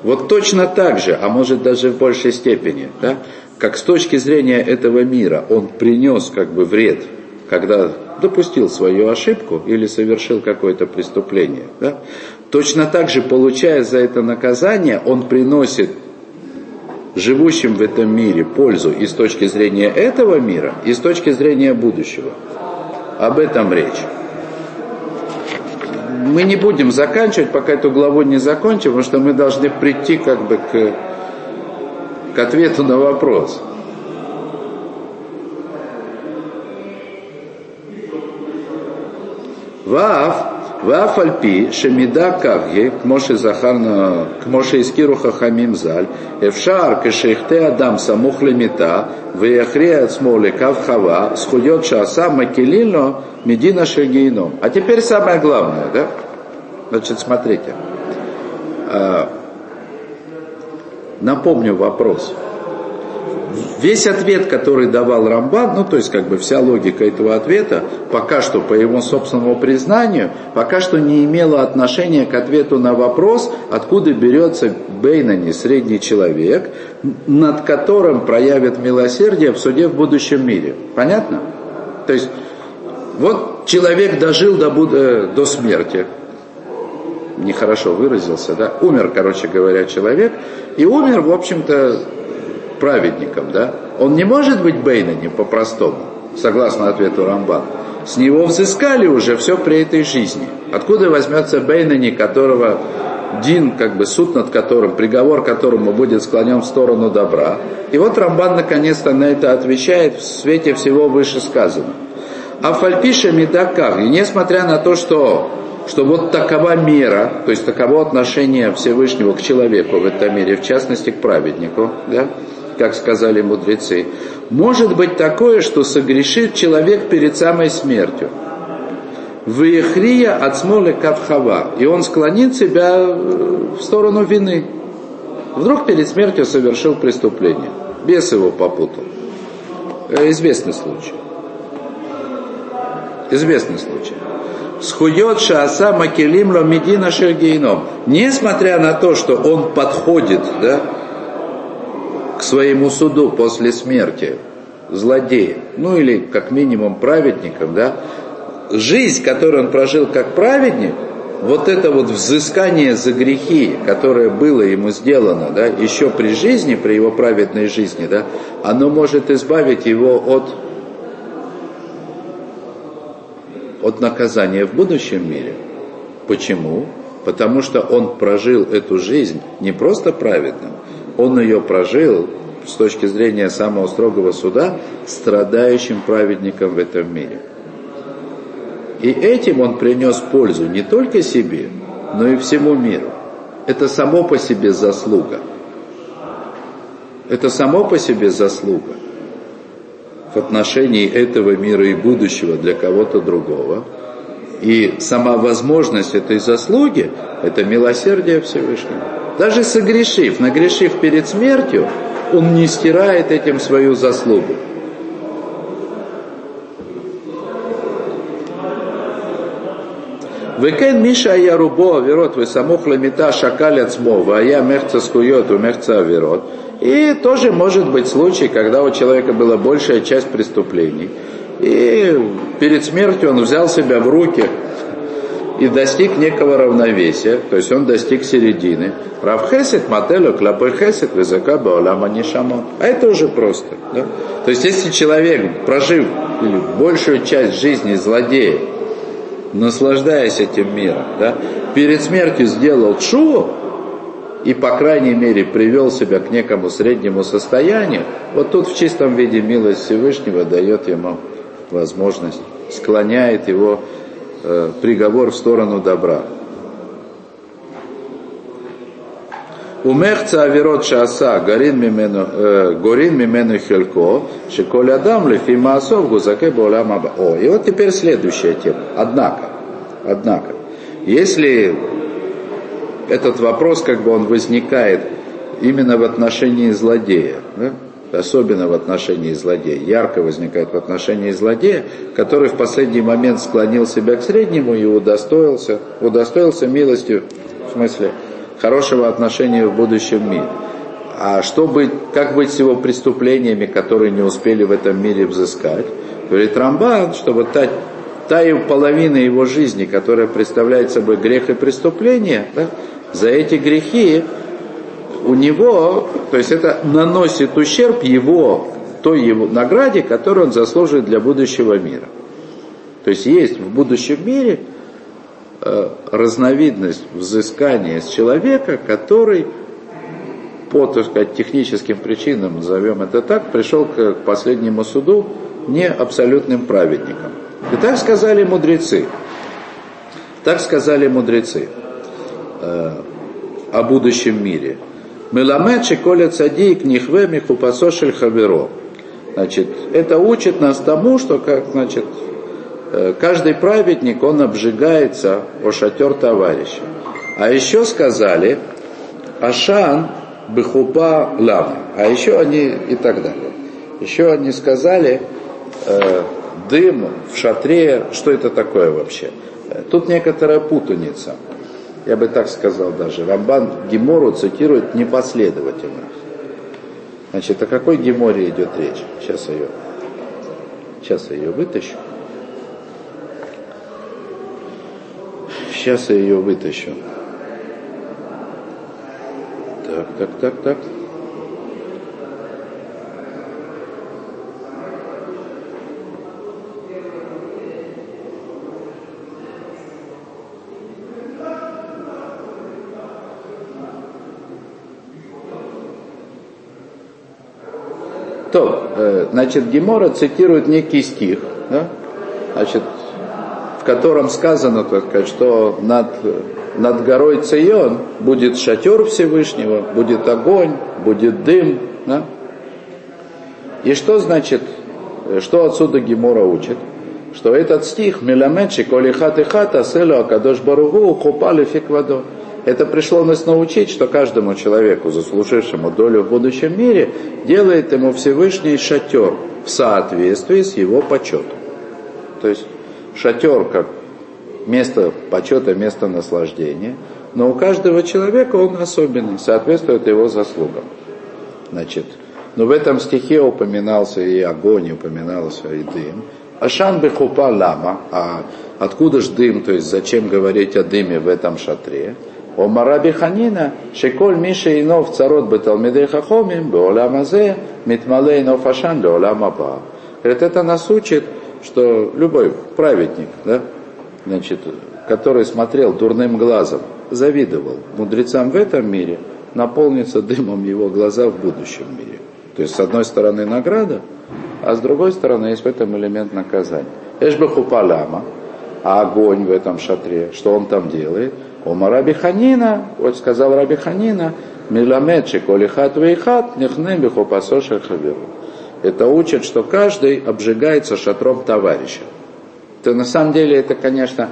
Вот точно так же, а может даже в большей степени, да, как с точки зрения этого мира он принес как бы вред, когда допустил свою ошибку или совершил какое-то преступление, да, точно так же, получая за это наказание, он приносит живущим в этом мире пользу и с точки зрения этого мира, и с точки зрения будущего. Об этом речь мы не будем заканчивать, пока эту главу не закончим, потому что мы должны прийти как бы к, к ответу на вопрос. Ваф, Ваав Альпи, Шемида Кавги, Кмоши Захарна, Кмоши Искиру Хахамим Заль, Эфшар Кешехте Адам Самух Лемита, Веяхрея Цмоле Кавхава, Схуйот Шаса Макелино, Медина Шергейно. А теперь самое главное, да? Значит, смотрите. А, напомню вопрос весь ответ, который давал Рамбан, ну то есть как бы вся логика этого ответа, пока что по его собственному признанию, пока что не имела отношения к ответу на вопрос, откуда берется Бейнани, средний человек, над которым проявят милосердие в суде в будущем мире. Понятно? То есть вот человек дожил до, э, до смерти, нехорошо выразился, да, умер, короче говоря, человек, и умер, в общем-то, праведником, да, он не может быть Бейнани по-простому, согласно ответу Рамбан. С него взыскали уже все при этой жизни. Откуда возьмется בינוני, которого דין, как бы суд над которым, приговор которому будет склонен в сторону добра. И вот Рамбан наконец-то на это отвечает в свете всего вышесказанного. אף על פי שהמידה כך, и несмотря на то, что, что вот такова мера, то есть таково отношение Всевышнего к человеку в этом мире, в частности к праведнику, да, как сказали мудрецы. Может быть такое, что согрешит человек перед самой смертью. Выехрия от смолы кавхава. И он склонит себя э, в сторону вины. Вдруг перед смертью совершил преступление. Бес его попутал. Э, известный случай. Известный случай. Схует шааса макелим медина шергейном. Несмотря на то, что он подходит, да, своему суду после смерти злодея, ну или как минимум праведником, да, жизнь, которую он прожил как праведник, вот это вот взыскание за грехи, которое было ему сделано, да, еще при жизни, при его праведной жизни, да, оно может избавить его от, от наказания в будущем мире. Почему? Потому что он прожил эту жизнь не просто праведным, он ее прожил с точки зрения самого строгого суда страдающим праведником в этом мире. И этим он принес пользу не только себе, но и всему миру. Это само по себе заслуга. Это само по себе заслуга в отношении этого мира и будущего для кого-то другого. И сама возможность этой заслуги – это милосердие Всевышнего. Даже согрешив, нагрешив перед смертью, он не стирает этим свою заслугу. Векен Миша Ярубо Аверот, вы самух ламита шакаль ацмо, а я мехца скует, у мехца Аверот. И тоже может быть случай, когда у человека была большая часть преступлений. И перед смертью он взял себя в руки и достиг некого равновесия, то есть он достиг середины. Рав Хесед, Мателю, Клапой Хесед, Визака, Баолама Нишамон. А это уже просто. Да? То есть если человек, прожив большую часть жизни злодея, наслаждаясь этим миром, да, перед смертью сделал шуву, и, по крайней мере, привел себя к некому среднему состоянию, вот тут в чистом виде милость Всевышнего дает ему возможность, склоняет его э, приговор в сторону добра. Умехца авирот шаса горин мимену, э, горин мимену хелько, шиколь адам лефи маасов гузаке болам О, и вот теперь следующая тема. Однако, однако, если этот вопрос, как бы он возникает именно в отношении злодея, да? Особенно в отношении злодея, ярко возникает в отношении злодея, который в последний момент склонил себя к среднему и удостоился, удостоился милостью, в смысле, хорошего отношения в будущем мире. А что быть, как быть с его преступлениями, которые не успели в этом мире взыскать? Говорит Рамбан, что вот та, та половина его жизни, которая представляет собой грех и преступление, да, за эти грехи у него, то есть это наносит ущерб его, той его награде, которую он заслуживает для будущего мира. То есть есть в будущем мире э, разновидность взыскания с человека, который по, так сказать, техническим причинам, назовем это так, пришел к последнему суду не абсолютным праведником. И так сказали мудрецы. Так сказали мудрецы. Э, о будущем мире. Меламед шеколя цадик нихве михупасошель хаверо. Значит, это учит нас тому, что как, значит, э, каждый праведник, он обжигается о шатер товарища. А еще сказали, Ашан бихупа лама. А еще они и так далее. Еще они сказали, э, дым в шатре, что это такое вообще? Э, тут некоторая путаница я бы так сказал даже, Рамбан Гемору цитирует непоследовательно. Значит, о какой Геморе идет речь? Сейчас ее, сейчас я ее вытащу. Сейчас я ее вытащу. Так, так, так, так. То, э, значит, Гемора цитирует некий стих, да? значит, в котором сказано, сказать, что над, над горой Цион будет шатер Всевышнего, будет огонь, будет дым. Да? И что значит, что отсюда Гемора учит? Что этот стих «Меламедши коли хат и хата селу акадош баругу хупали фиквадо» Это пришло нас научить, что каждому человеку, заслужившему долю в будущем мире, делает ему Всевышний шатер в соответствии с его почетом. То есть шатер как место почета, место наслаждения, но у каждого человека он особенный, соответствует его заслугам. Значит, но в этом стихе упоминался и огонь, упоминался и дым. Ашан бехупа лама, а откуда ж дым, то есть зачем говорить о дыме в этом шатре? У Мараби Ханина, Шеколь Миша Инов Царот Беталмидей Хахомим, Беолам Азе, Митмалей Инов Ашан, Беолам Аба. Говорит, это нас учит, что любой праведник, да, значит, который смотрел дурным глазом, завидовал мудрецам в этом мире, наполнится дымом его глаза в будущем мире. То есть, с одной стороны, награда, а с другой стороны, есть в этом элемент наказания. Эшбахупаляма, а огонь в этом шатре, что он там делает – Ома Раби Ханина, вот сказал Раби Ханина, Миламедши колихат вейхат, нехнем бихопасоша хаверу. Это учит, что каждый обжигается шатром товарища. То на самом деле это, конечно,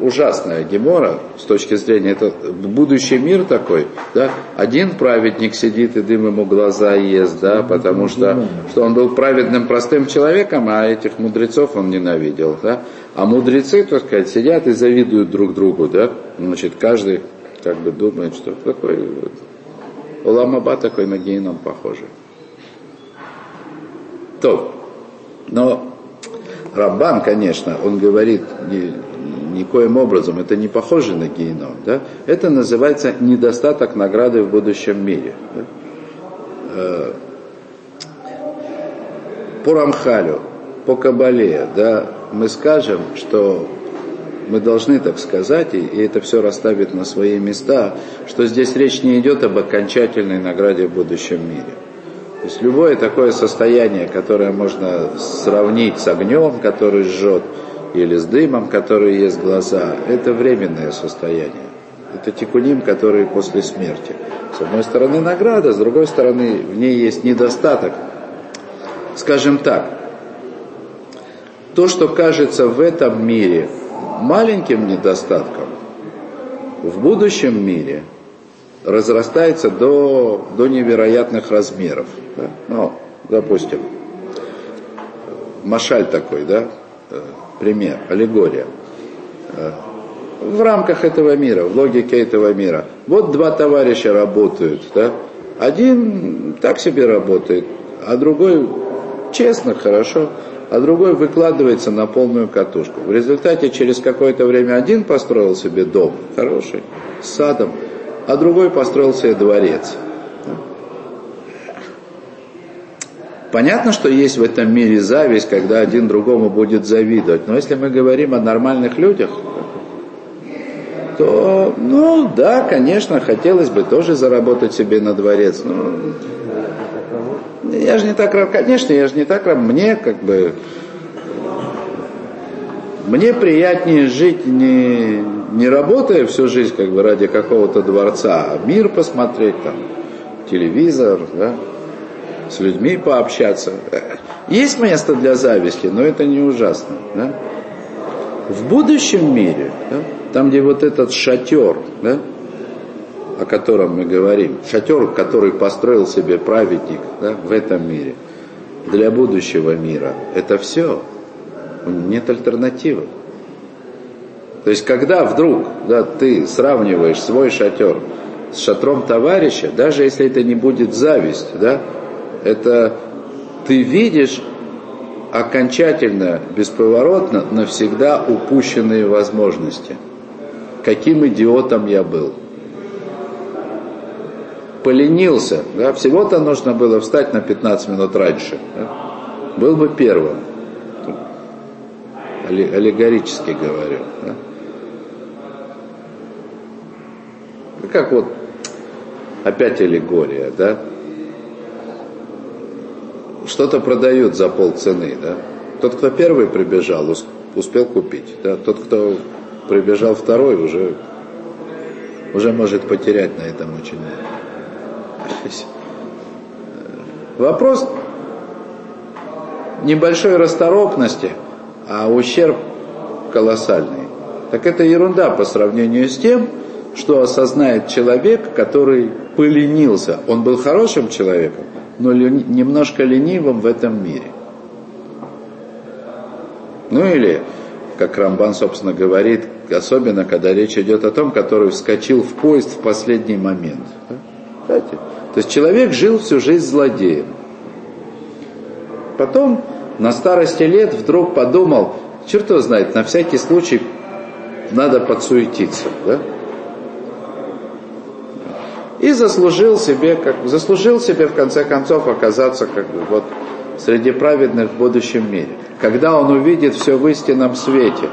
ужасная гемора с точки зрения, это будущий мир такой, да, один праведник сидит и дым ему глаза ест, да, потому что, что он был праведным простым человеком, а этих мудрецов он ненавидел, да, а мудрецы, так сказать, сидят и завидуют друг другу, да, значит, каждый как бы думает, что такой, Уламаба такой на геном похожий. То, но Раббан, конечно, он говорит никоим образом, это не похоже на геном, да? это называется недостаток награды в будущем мире. Да? Э, по Рамхалю, по Кабале, да, мы скажем, что мы должны так сказать, и, это все расставит на свои места, что здесь речь не идет об окончательной награде в будущем мире. То есть любое такое состояние, которое можно сравнить с огнем, который жжет, или с дымом, который есть глаза, это временное состояние. Это тикуним, который после смерти. С одной стороны награда, с другой стороны в ней есть недостаток. Скажем так, то, что кажется в этом мире маленьким недостатком, в будущем мире – разрастается до, до невероятных размеров. Да? Ну, допустим, машаль такой, да, э, пример, аллегория. Э, в рамках этого мира, в логике этого мира. Вот два товарища работают, да? Один так себе работает, а другой честно, хорошо, а другой выкладывается на полную катушку. В результате через какое-то время один построил себе дом хороший, с садом, а другой построил себе дворец. Понятно, что есть в этом мире зависть, когда один другому будет завидовать. Но если мы говорим о нормальных людях, то, ну да, конечно, хотелось бы тоже заработать себе на дворец. Но я же не так рад, конечно, я же не так рад. Мне как бы, мне приятнее жить не, не работая всю жизнь как бы ради какого-то дворца, а мир посмотреть, там, телевизор, да, с людьми пообщаться. Есть место для зависти, но это не ужасно. Да? В будущем мире, да, там, где вот этот шатер, да, о котором мы говорим, шатер, который построил себе праведник да, в этом мире, для будущего мира, это все. Нет альтернативы. То есть, когда вдруг да, ты сравниваешь свой шатер с шатром товарища, даже если это не будет зависть, да, это ты видишь окончательно, бесповоротно, навсегда упущенные возможности. Каким идиотом я был. Поленился, да, всего-то нужно было встать на 15 минут раньше. Да, был бы первым. Аллегорически говорю. Да. Как вот опять аллегория, да? Что-то продают за полцены, да? Тот, кто первый прибежал, успел купить, да? Тот, кто прибежал второй, уже, уже может потерять на этом очень много. Вопрос небольшой расторопности, а ущерб колоссальный. Так это ерунда по сравнению с тем, что осознает человек, который поленился. Он был хорошим человеком, но немножко ленивым в этом мире. Ну или, как Рамбан, собственно, говорит, особенно когда речь идет о том, который вскочил в поезд в последний момент. Знаете? То есть человек жил всю жизнь злодеем. Потом на старости лет вдруг подумал, черт его знает, на всякий случай надо подсуетиться. Да? И заслужил себе, как, заслужил себе в конце концов оказаться как бы вот среди праведных в будущем мире. Когда он увидит все в истинном свете.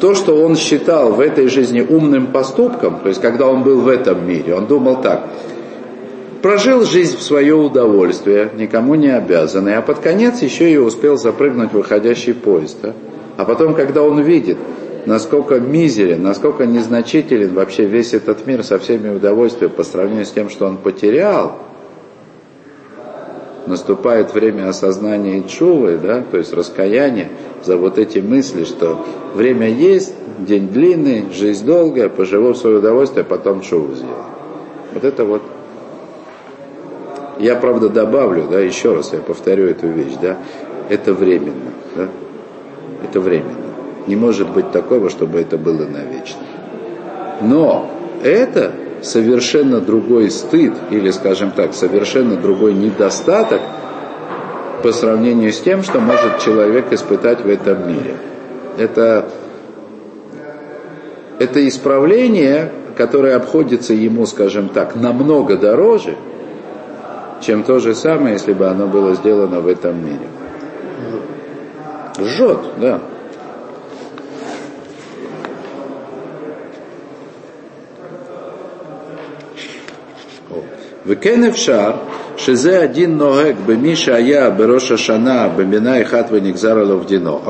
То, что он считал в этой жизни умным поступком, то есть когда он был в этом мире, он думал так, прожил жизнь в свое удовольствие, никому не обязанный, а под конец еще и успел запрыгнуть в выходящий поезд. Да? А потом, когда он видит, насколько мизерен, насколько незначителен вообще весь этот мир со всеми удовольствиями по сравнению с тем, что он потерял, наступает время осознания и чувы, да, то есть раскаяния за вот эти мысли, что время есть, день длинный, жизнь долгая, поживу в свое удовольствие, а потом чуву сделаю. Вот это вот. Я, правда, добавлю, да, еще раз я повторю эту вещь, да, это временно, да, это временно. Не может быть такого, чтобы это было навечно. Но это совершенно другой стыд, или, скажем так, совершенно другой недостаток по сравнению с тем, что может человек испытать в этом мире. Это, это исправление, которое обходится ему, скажем так, намного дороже, чем то же самое, если бы оно было сделано в этом мире. Жжет, да. Векен эфшар, шизе один ногек бемиша я бероша шана бемина и хатва нигзара дино.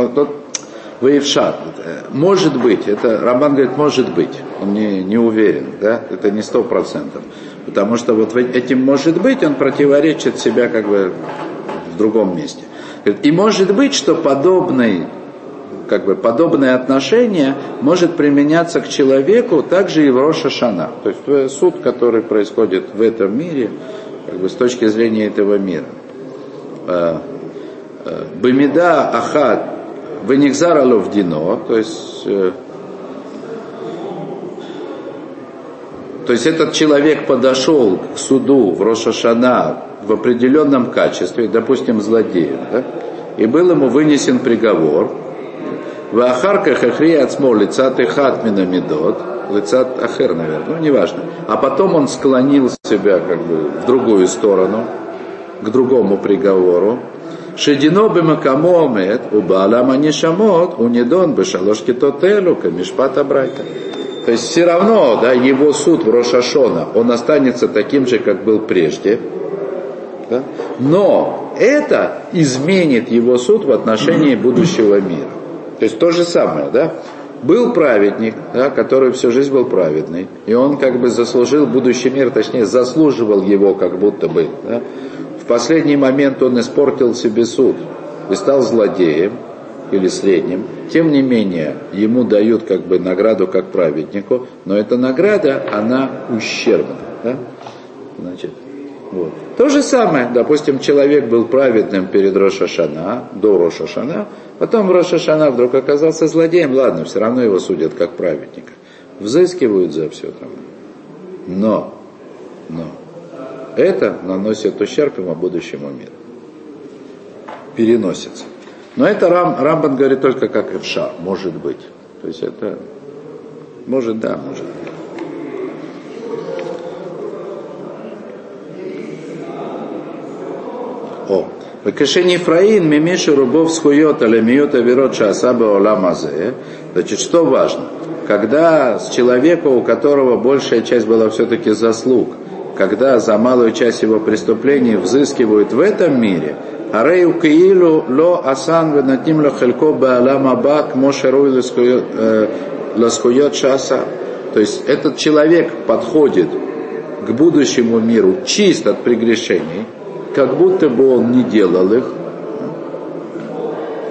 Вы эфшар. Может быть, это Рамбан говорит, может быть. Он не, не уверен, да? Это не сто процентов. Потому что вот этим может быть, он противоречит себя как бы в другом месте. И может быть, что подобный как бы подобное отношение может применяться к человеку также и в Роша Шана. То есть суд, который происходит в этом мире, как бы с точки зрения этого мира. Э, э, Бамида Ахад Венигзар Алов Дино, то есть э, то есть этот человек подошел к суду в Рошашана в определенном качестве, допустим, злодеем, да, и был ему вынесен приговор, Вахарка хахри ацмо лицат ихат минамидот, лицат ахер, наверное, ну неважно. А потом он склонил себя как бы в другую сторону, к другому приговору. Шедино бемакамо омет, у баалама нишамот, у недон бешалош китотелу, камишпата брайта. То есть все равно, да, его суд в Рошашона, он останется таким же, как был прежде. Да? Но это изменит его суд в отношении будущего мира. То есть то же самое, да? Был праведник, да, который всю жизнь был праведный, и он как бы заслужил будущий мир, точнее заслуживал его как будто бы. Да? В последний момент он испортил себе суд и стал злодеем или средним. Тем не менее, ему дают как бы награду как праведнику, но эта награда, она ущербна. Да? Значит, вот. То же самое, допустим, человек был праведным перед Рошашана, до Рошашана, потом в Рошашана вдруг оказался злодеем, ладно, все равно его судят как праведника. Взыскивают за все там. Но, но, это наносит ущерб ему будущему миру. Переносится. Но это Рам, Рамбан говорит только как Эвша, может быть. То есть это, может да, может быть. О. Векашени Ефраин, мимиши рубов схует, алемиют авирот шасаба оламазе. Значит, что важно? Когда с человека, у которого большая часть была все-таки заслуг, когда за малую часть его преступлений взыскивают в этом мире, Арей укиилу ло асан венатим ло хелько баалам аба кмо шаруй ласкует шаса. То есть этот человек подходит к будущему миру чист от прегрешений, как будто бы он не делал их,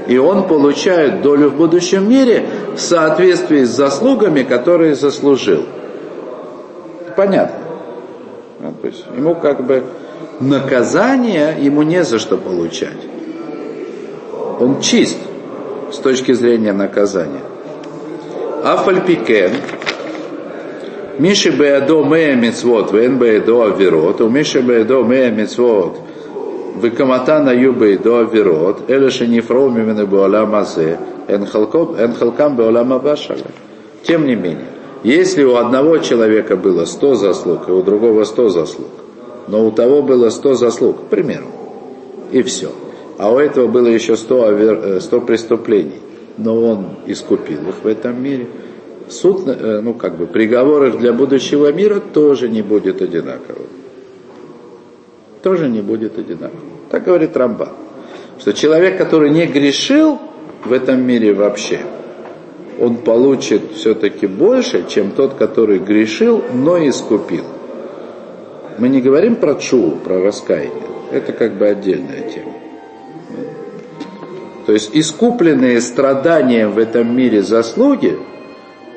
и он получает долю в будущем мире в соответствии с заслугами, которые заслужил. Понятно. Ну, то есть ему как бы наказание ему не за что получать. Он чист с точки зрения наказания. Афальпикен, Миши беадо мея мицвот, вен беадо авирот, у Миши беадо мея мицвот, Векаматана юбей до авирот, эля шенифро мимена буалам азе, эн халкам буалам абашага. Тем не менее, если у одного человека было 100 заслуг, и у другого 100 заслуг, но у того было 100 заслуг, к примеру, и все. А у этого было еще 100, 100 преступлений, но он искупил их в этом мире. Суд, ну как бы, приговор их для будущего мира тоже не будет одинаковым тоже не будет одинаковым. Так говорит Рамба. Что человек, который не грешил в этом мире вообще, он получит все-таки больше, чем тот, который грешил, но искупил. Мы не говорим про чу, про раскаяние. это как бы отдельная тема. То есть искупленные страданием в этом мире заслуги,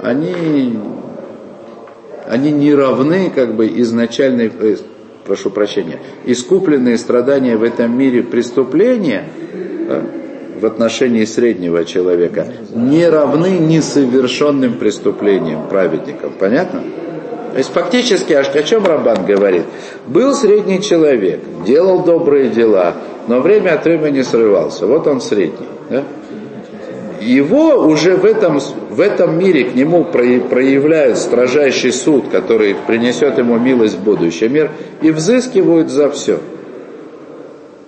они, они не равны как бы изначальной, прошу прощения, искупленные страдания в этом мире преступления да, в отношении среднего человека не равны несовершенным преступлениям праведникам. Понятно? То есть фактически, о чем Рамбан говорит? Был средний человек, делал добрые дела, но время от времени срывался. Вот он средний. Да? Его уже в этом, в этом мире к нему проявляют строжайший суд, который принесет ему милость в будущий мир, и взыскивают за все.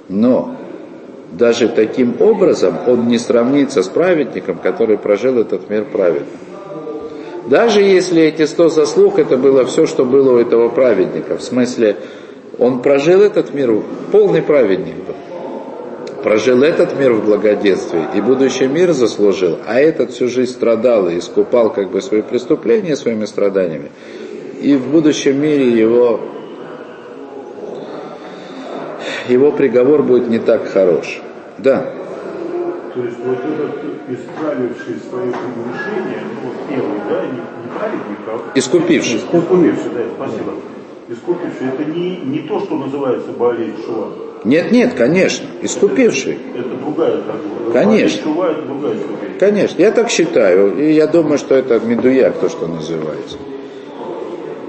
Но даже таким образом он не сравнится с праведником, который прожил этот мир праведно. Даже если эти сто заслуг, это было все, что было у этого праведника. В смысле, он прожил этот мир, полный праведник был. Прожил этот мир в благоденствии и будущий мир заслужил, а этот всю жизнь страдал и искупал как бы свои преступления своими страданиями. И в будущем мире его, его приговор будет не так хорош. Да. То есть вот этот исправивший свое прегрешение, ну вот первый, да, не, не праведник, а... Искупивший. Искупивший, да, спасибо. Искупивший, это не, не то, что называется болезнь Шува. Нет, нет, конечно, искупивший. Это другая так, Конечно. Это другая. Конечно, я так считаю, и я думаю, что это медуяк, то, что называется.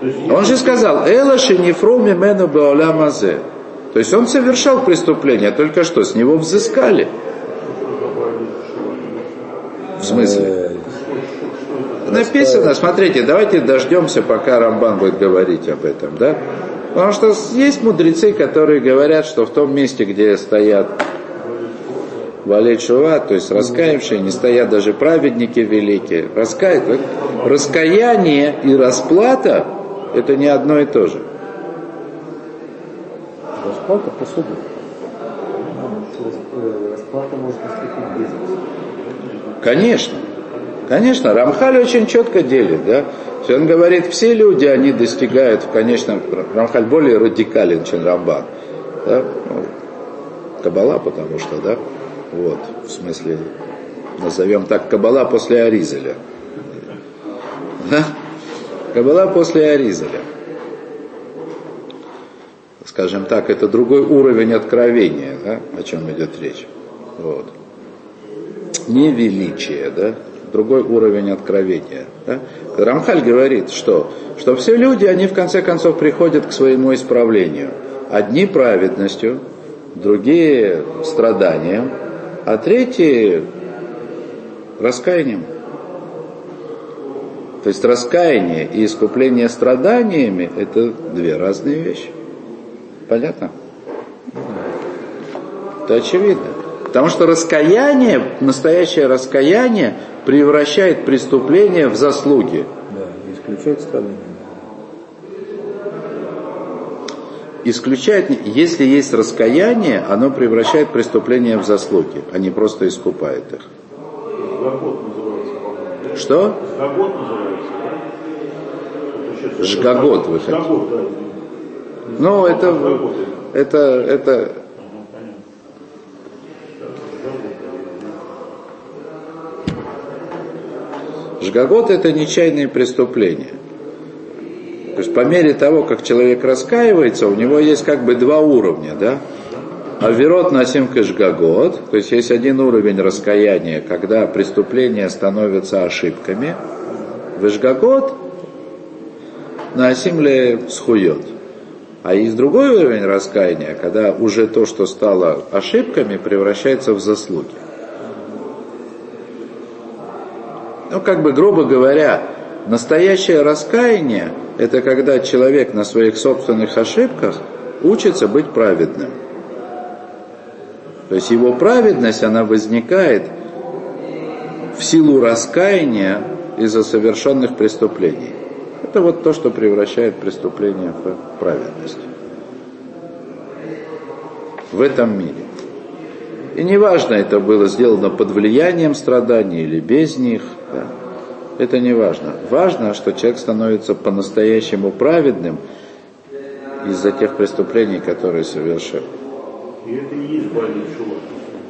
То есть, Он же сказал, Элаши нефруми мену баоля мазе. То есть он совершал преступление, только что с него взыскали. В смысле? Написано, смотрите, давайте дождемся, пока Рамбан будет говорить об этом, да? Потому что есть мудрецы, которые говорят, что в том месте, где стоят Валей Шува, то есть раскаявшие, не стоят даже праведники великие. Раскаять, раскаяние и расплата – это не одно и то же. Расплата по суду. Расплата может наступить без Конечно. Конечно, Рамхаль очень четко делит, да. Он говорит, все люди, они достигают, конечно, Рамхаль более радикален, чем Рамбан. Да? Ну, Кабала, потому что, да, вот, в смысле, назовем так, Кабала после Аризеля. Да? Кабала после Аризеля. Скажем так, это другой уровень откровения, да, о чем идет речь. Вот. Не величие, да, другой уровень откровения. Да? Рамхаль говорит, что, что все люди, они в конце концов приходят к своему исправлению. Одни праведностью, другие страданием, а третьи раскаянием. То есть раскаяние и искупление страданиями – это две разные вещи. Понятно? Это очевидно. Потому что раскаяние, настоящее раскаяние превращает преступление в заслуги. Да, исключает страдания. Исключает, если есть раскаяние, оно превращает преступление в заслуги, а не просто искупает их. Жгагот называется, по-моему. Что? Жгагот называется, да? Жгагот, вы хотите? Жгагот, да. Ну, это, это, это, Жгагот это нечаянные преступления. То есть по мере того, как человек раскаивается, у него есть как бы два уровня, да? Аверот насим кашгагот, то есть есть один уровень раскаяния, когда преступления становятся ошибками. Вышгагот насим ле схует. А есть другой уровень раскаяния, когда уже то, что стало ошибками, превращается в заслуги. Ну, как бы, грубо говоря, настоящее раскаяние – это когда человек на своих собственных ошибках учится быть праведным. То есть его праведность, она возникает в силу раскаяния из-за совершенных преступлений. Это вот то, что превращает преступление в праведность. В этом мире. И неважно, это было сделано под влиянием страданий или без них. Да. Это не важно. Важно, что человек становится по-настоящему праведным из-за тех преступлений, которые совершил. И это и есть Шува.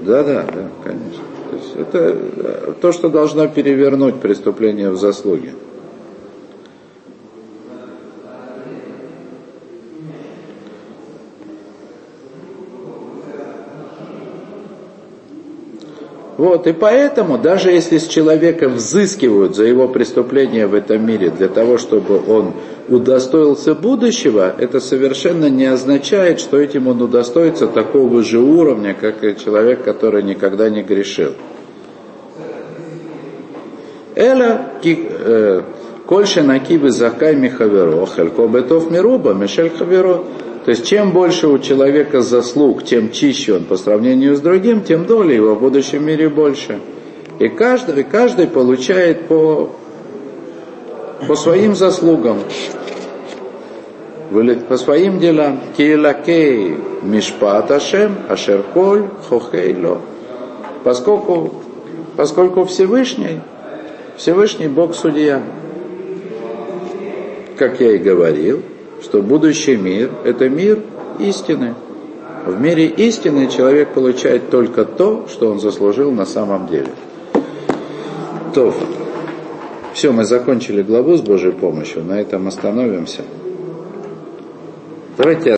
Да, да, да, конечно. То есть это э, то, что должно перевернуть преступление в заслуги. Вот, и поэтому, даже если с человека взыскивают за его преступление в этом мире для того, чтобы он удостоился будущего, это совершенно не означает, что этим он удостоится такого же уровня, как и человек, который никогда не грешил. Эла э, кольше накибы закай михаверо, хелько бетов мируба, мишель хаверо. То есть чем больше у человека заслуг, тем чище он по сравнению с другим, тем доля его в будущем мире больше. И каждый, каждый получает по, по своим заслугам, по своим делам. Киелакей мишпат ашем, ашерколь хохейло. Поскольку, поскольку Всевышний, Всевышний Бог судья, как я и говорил, что будущий мир – это мир истины. В мире истины человек получает только то, что он заслужил на самом деле. То, все, мы закончили главу с Божьей помощью, на этом остановимся. Давайте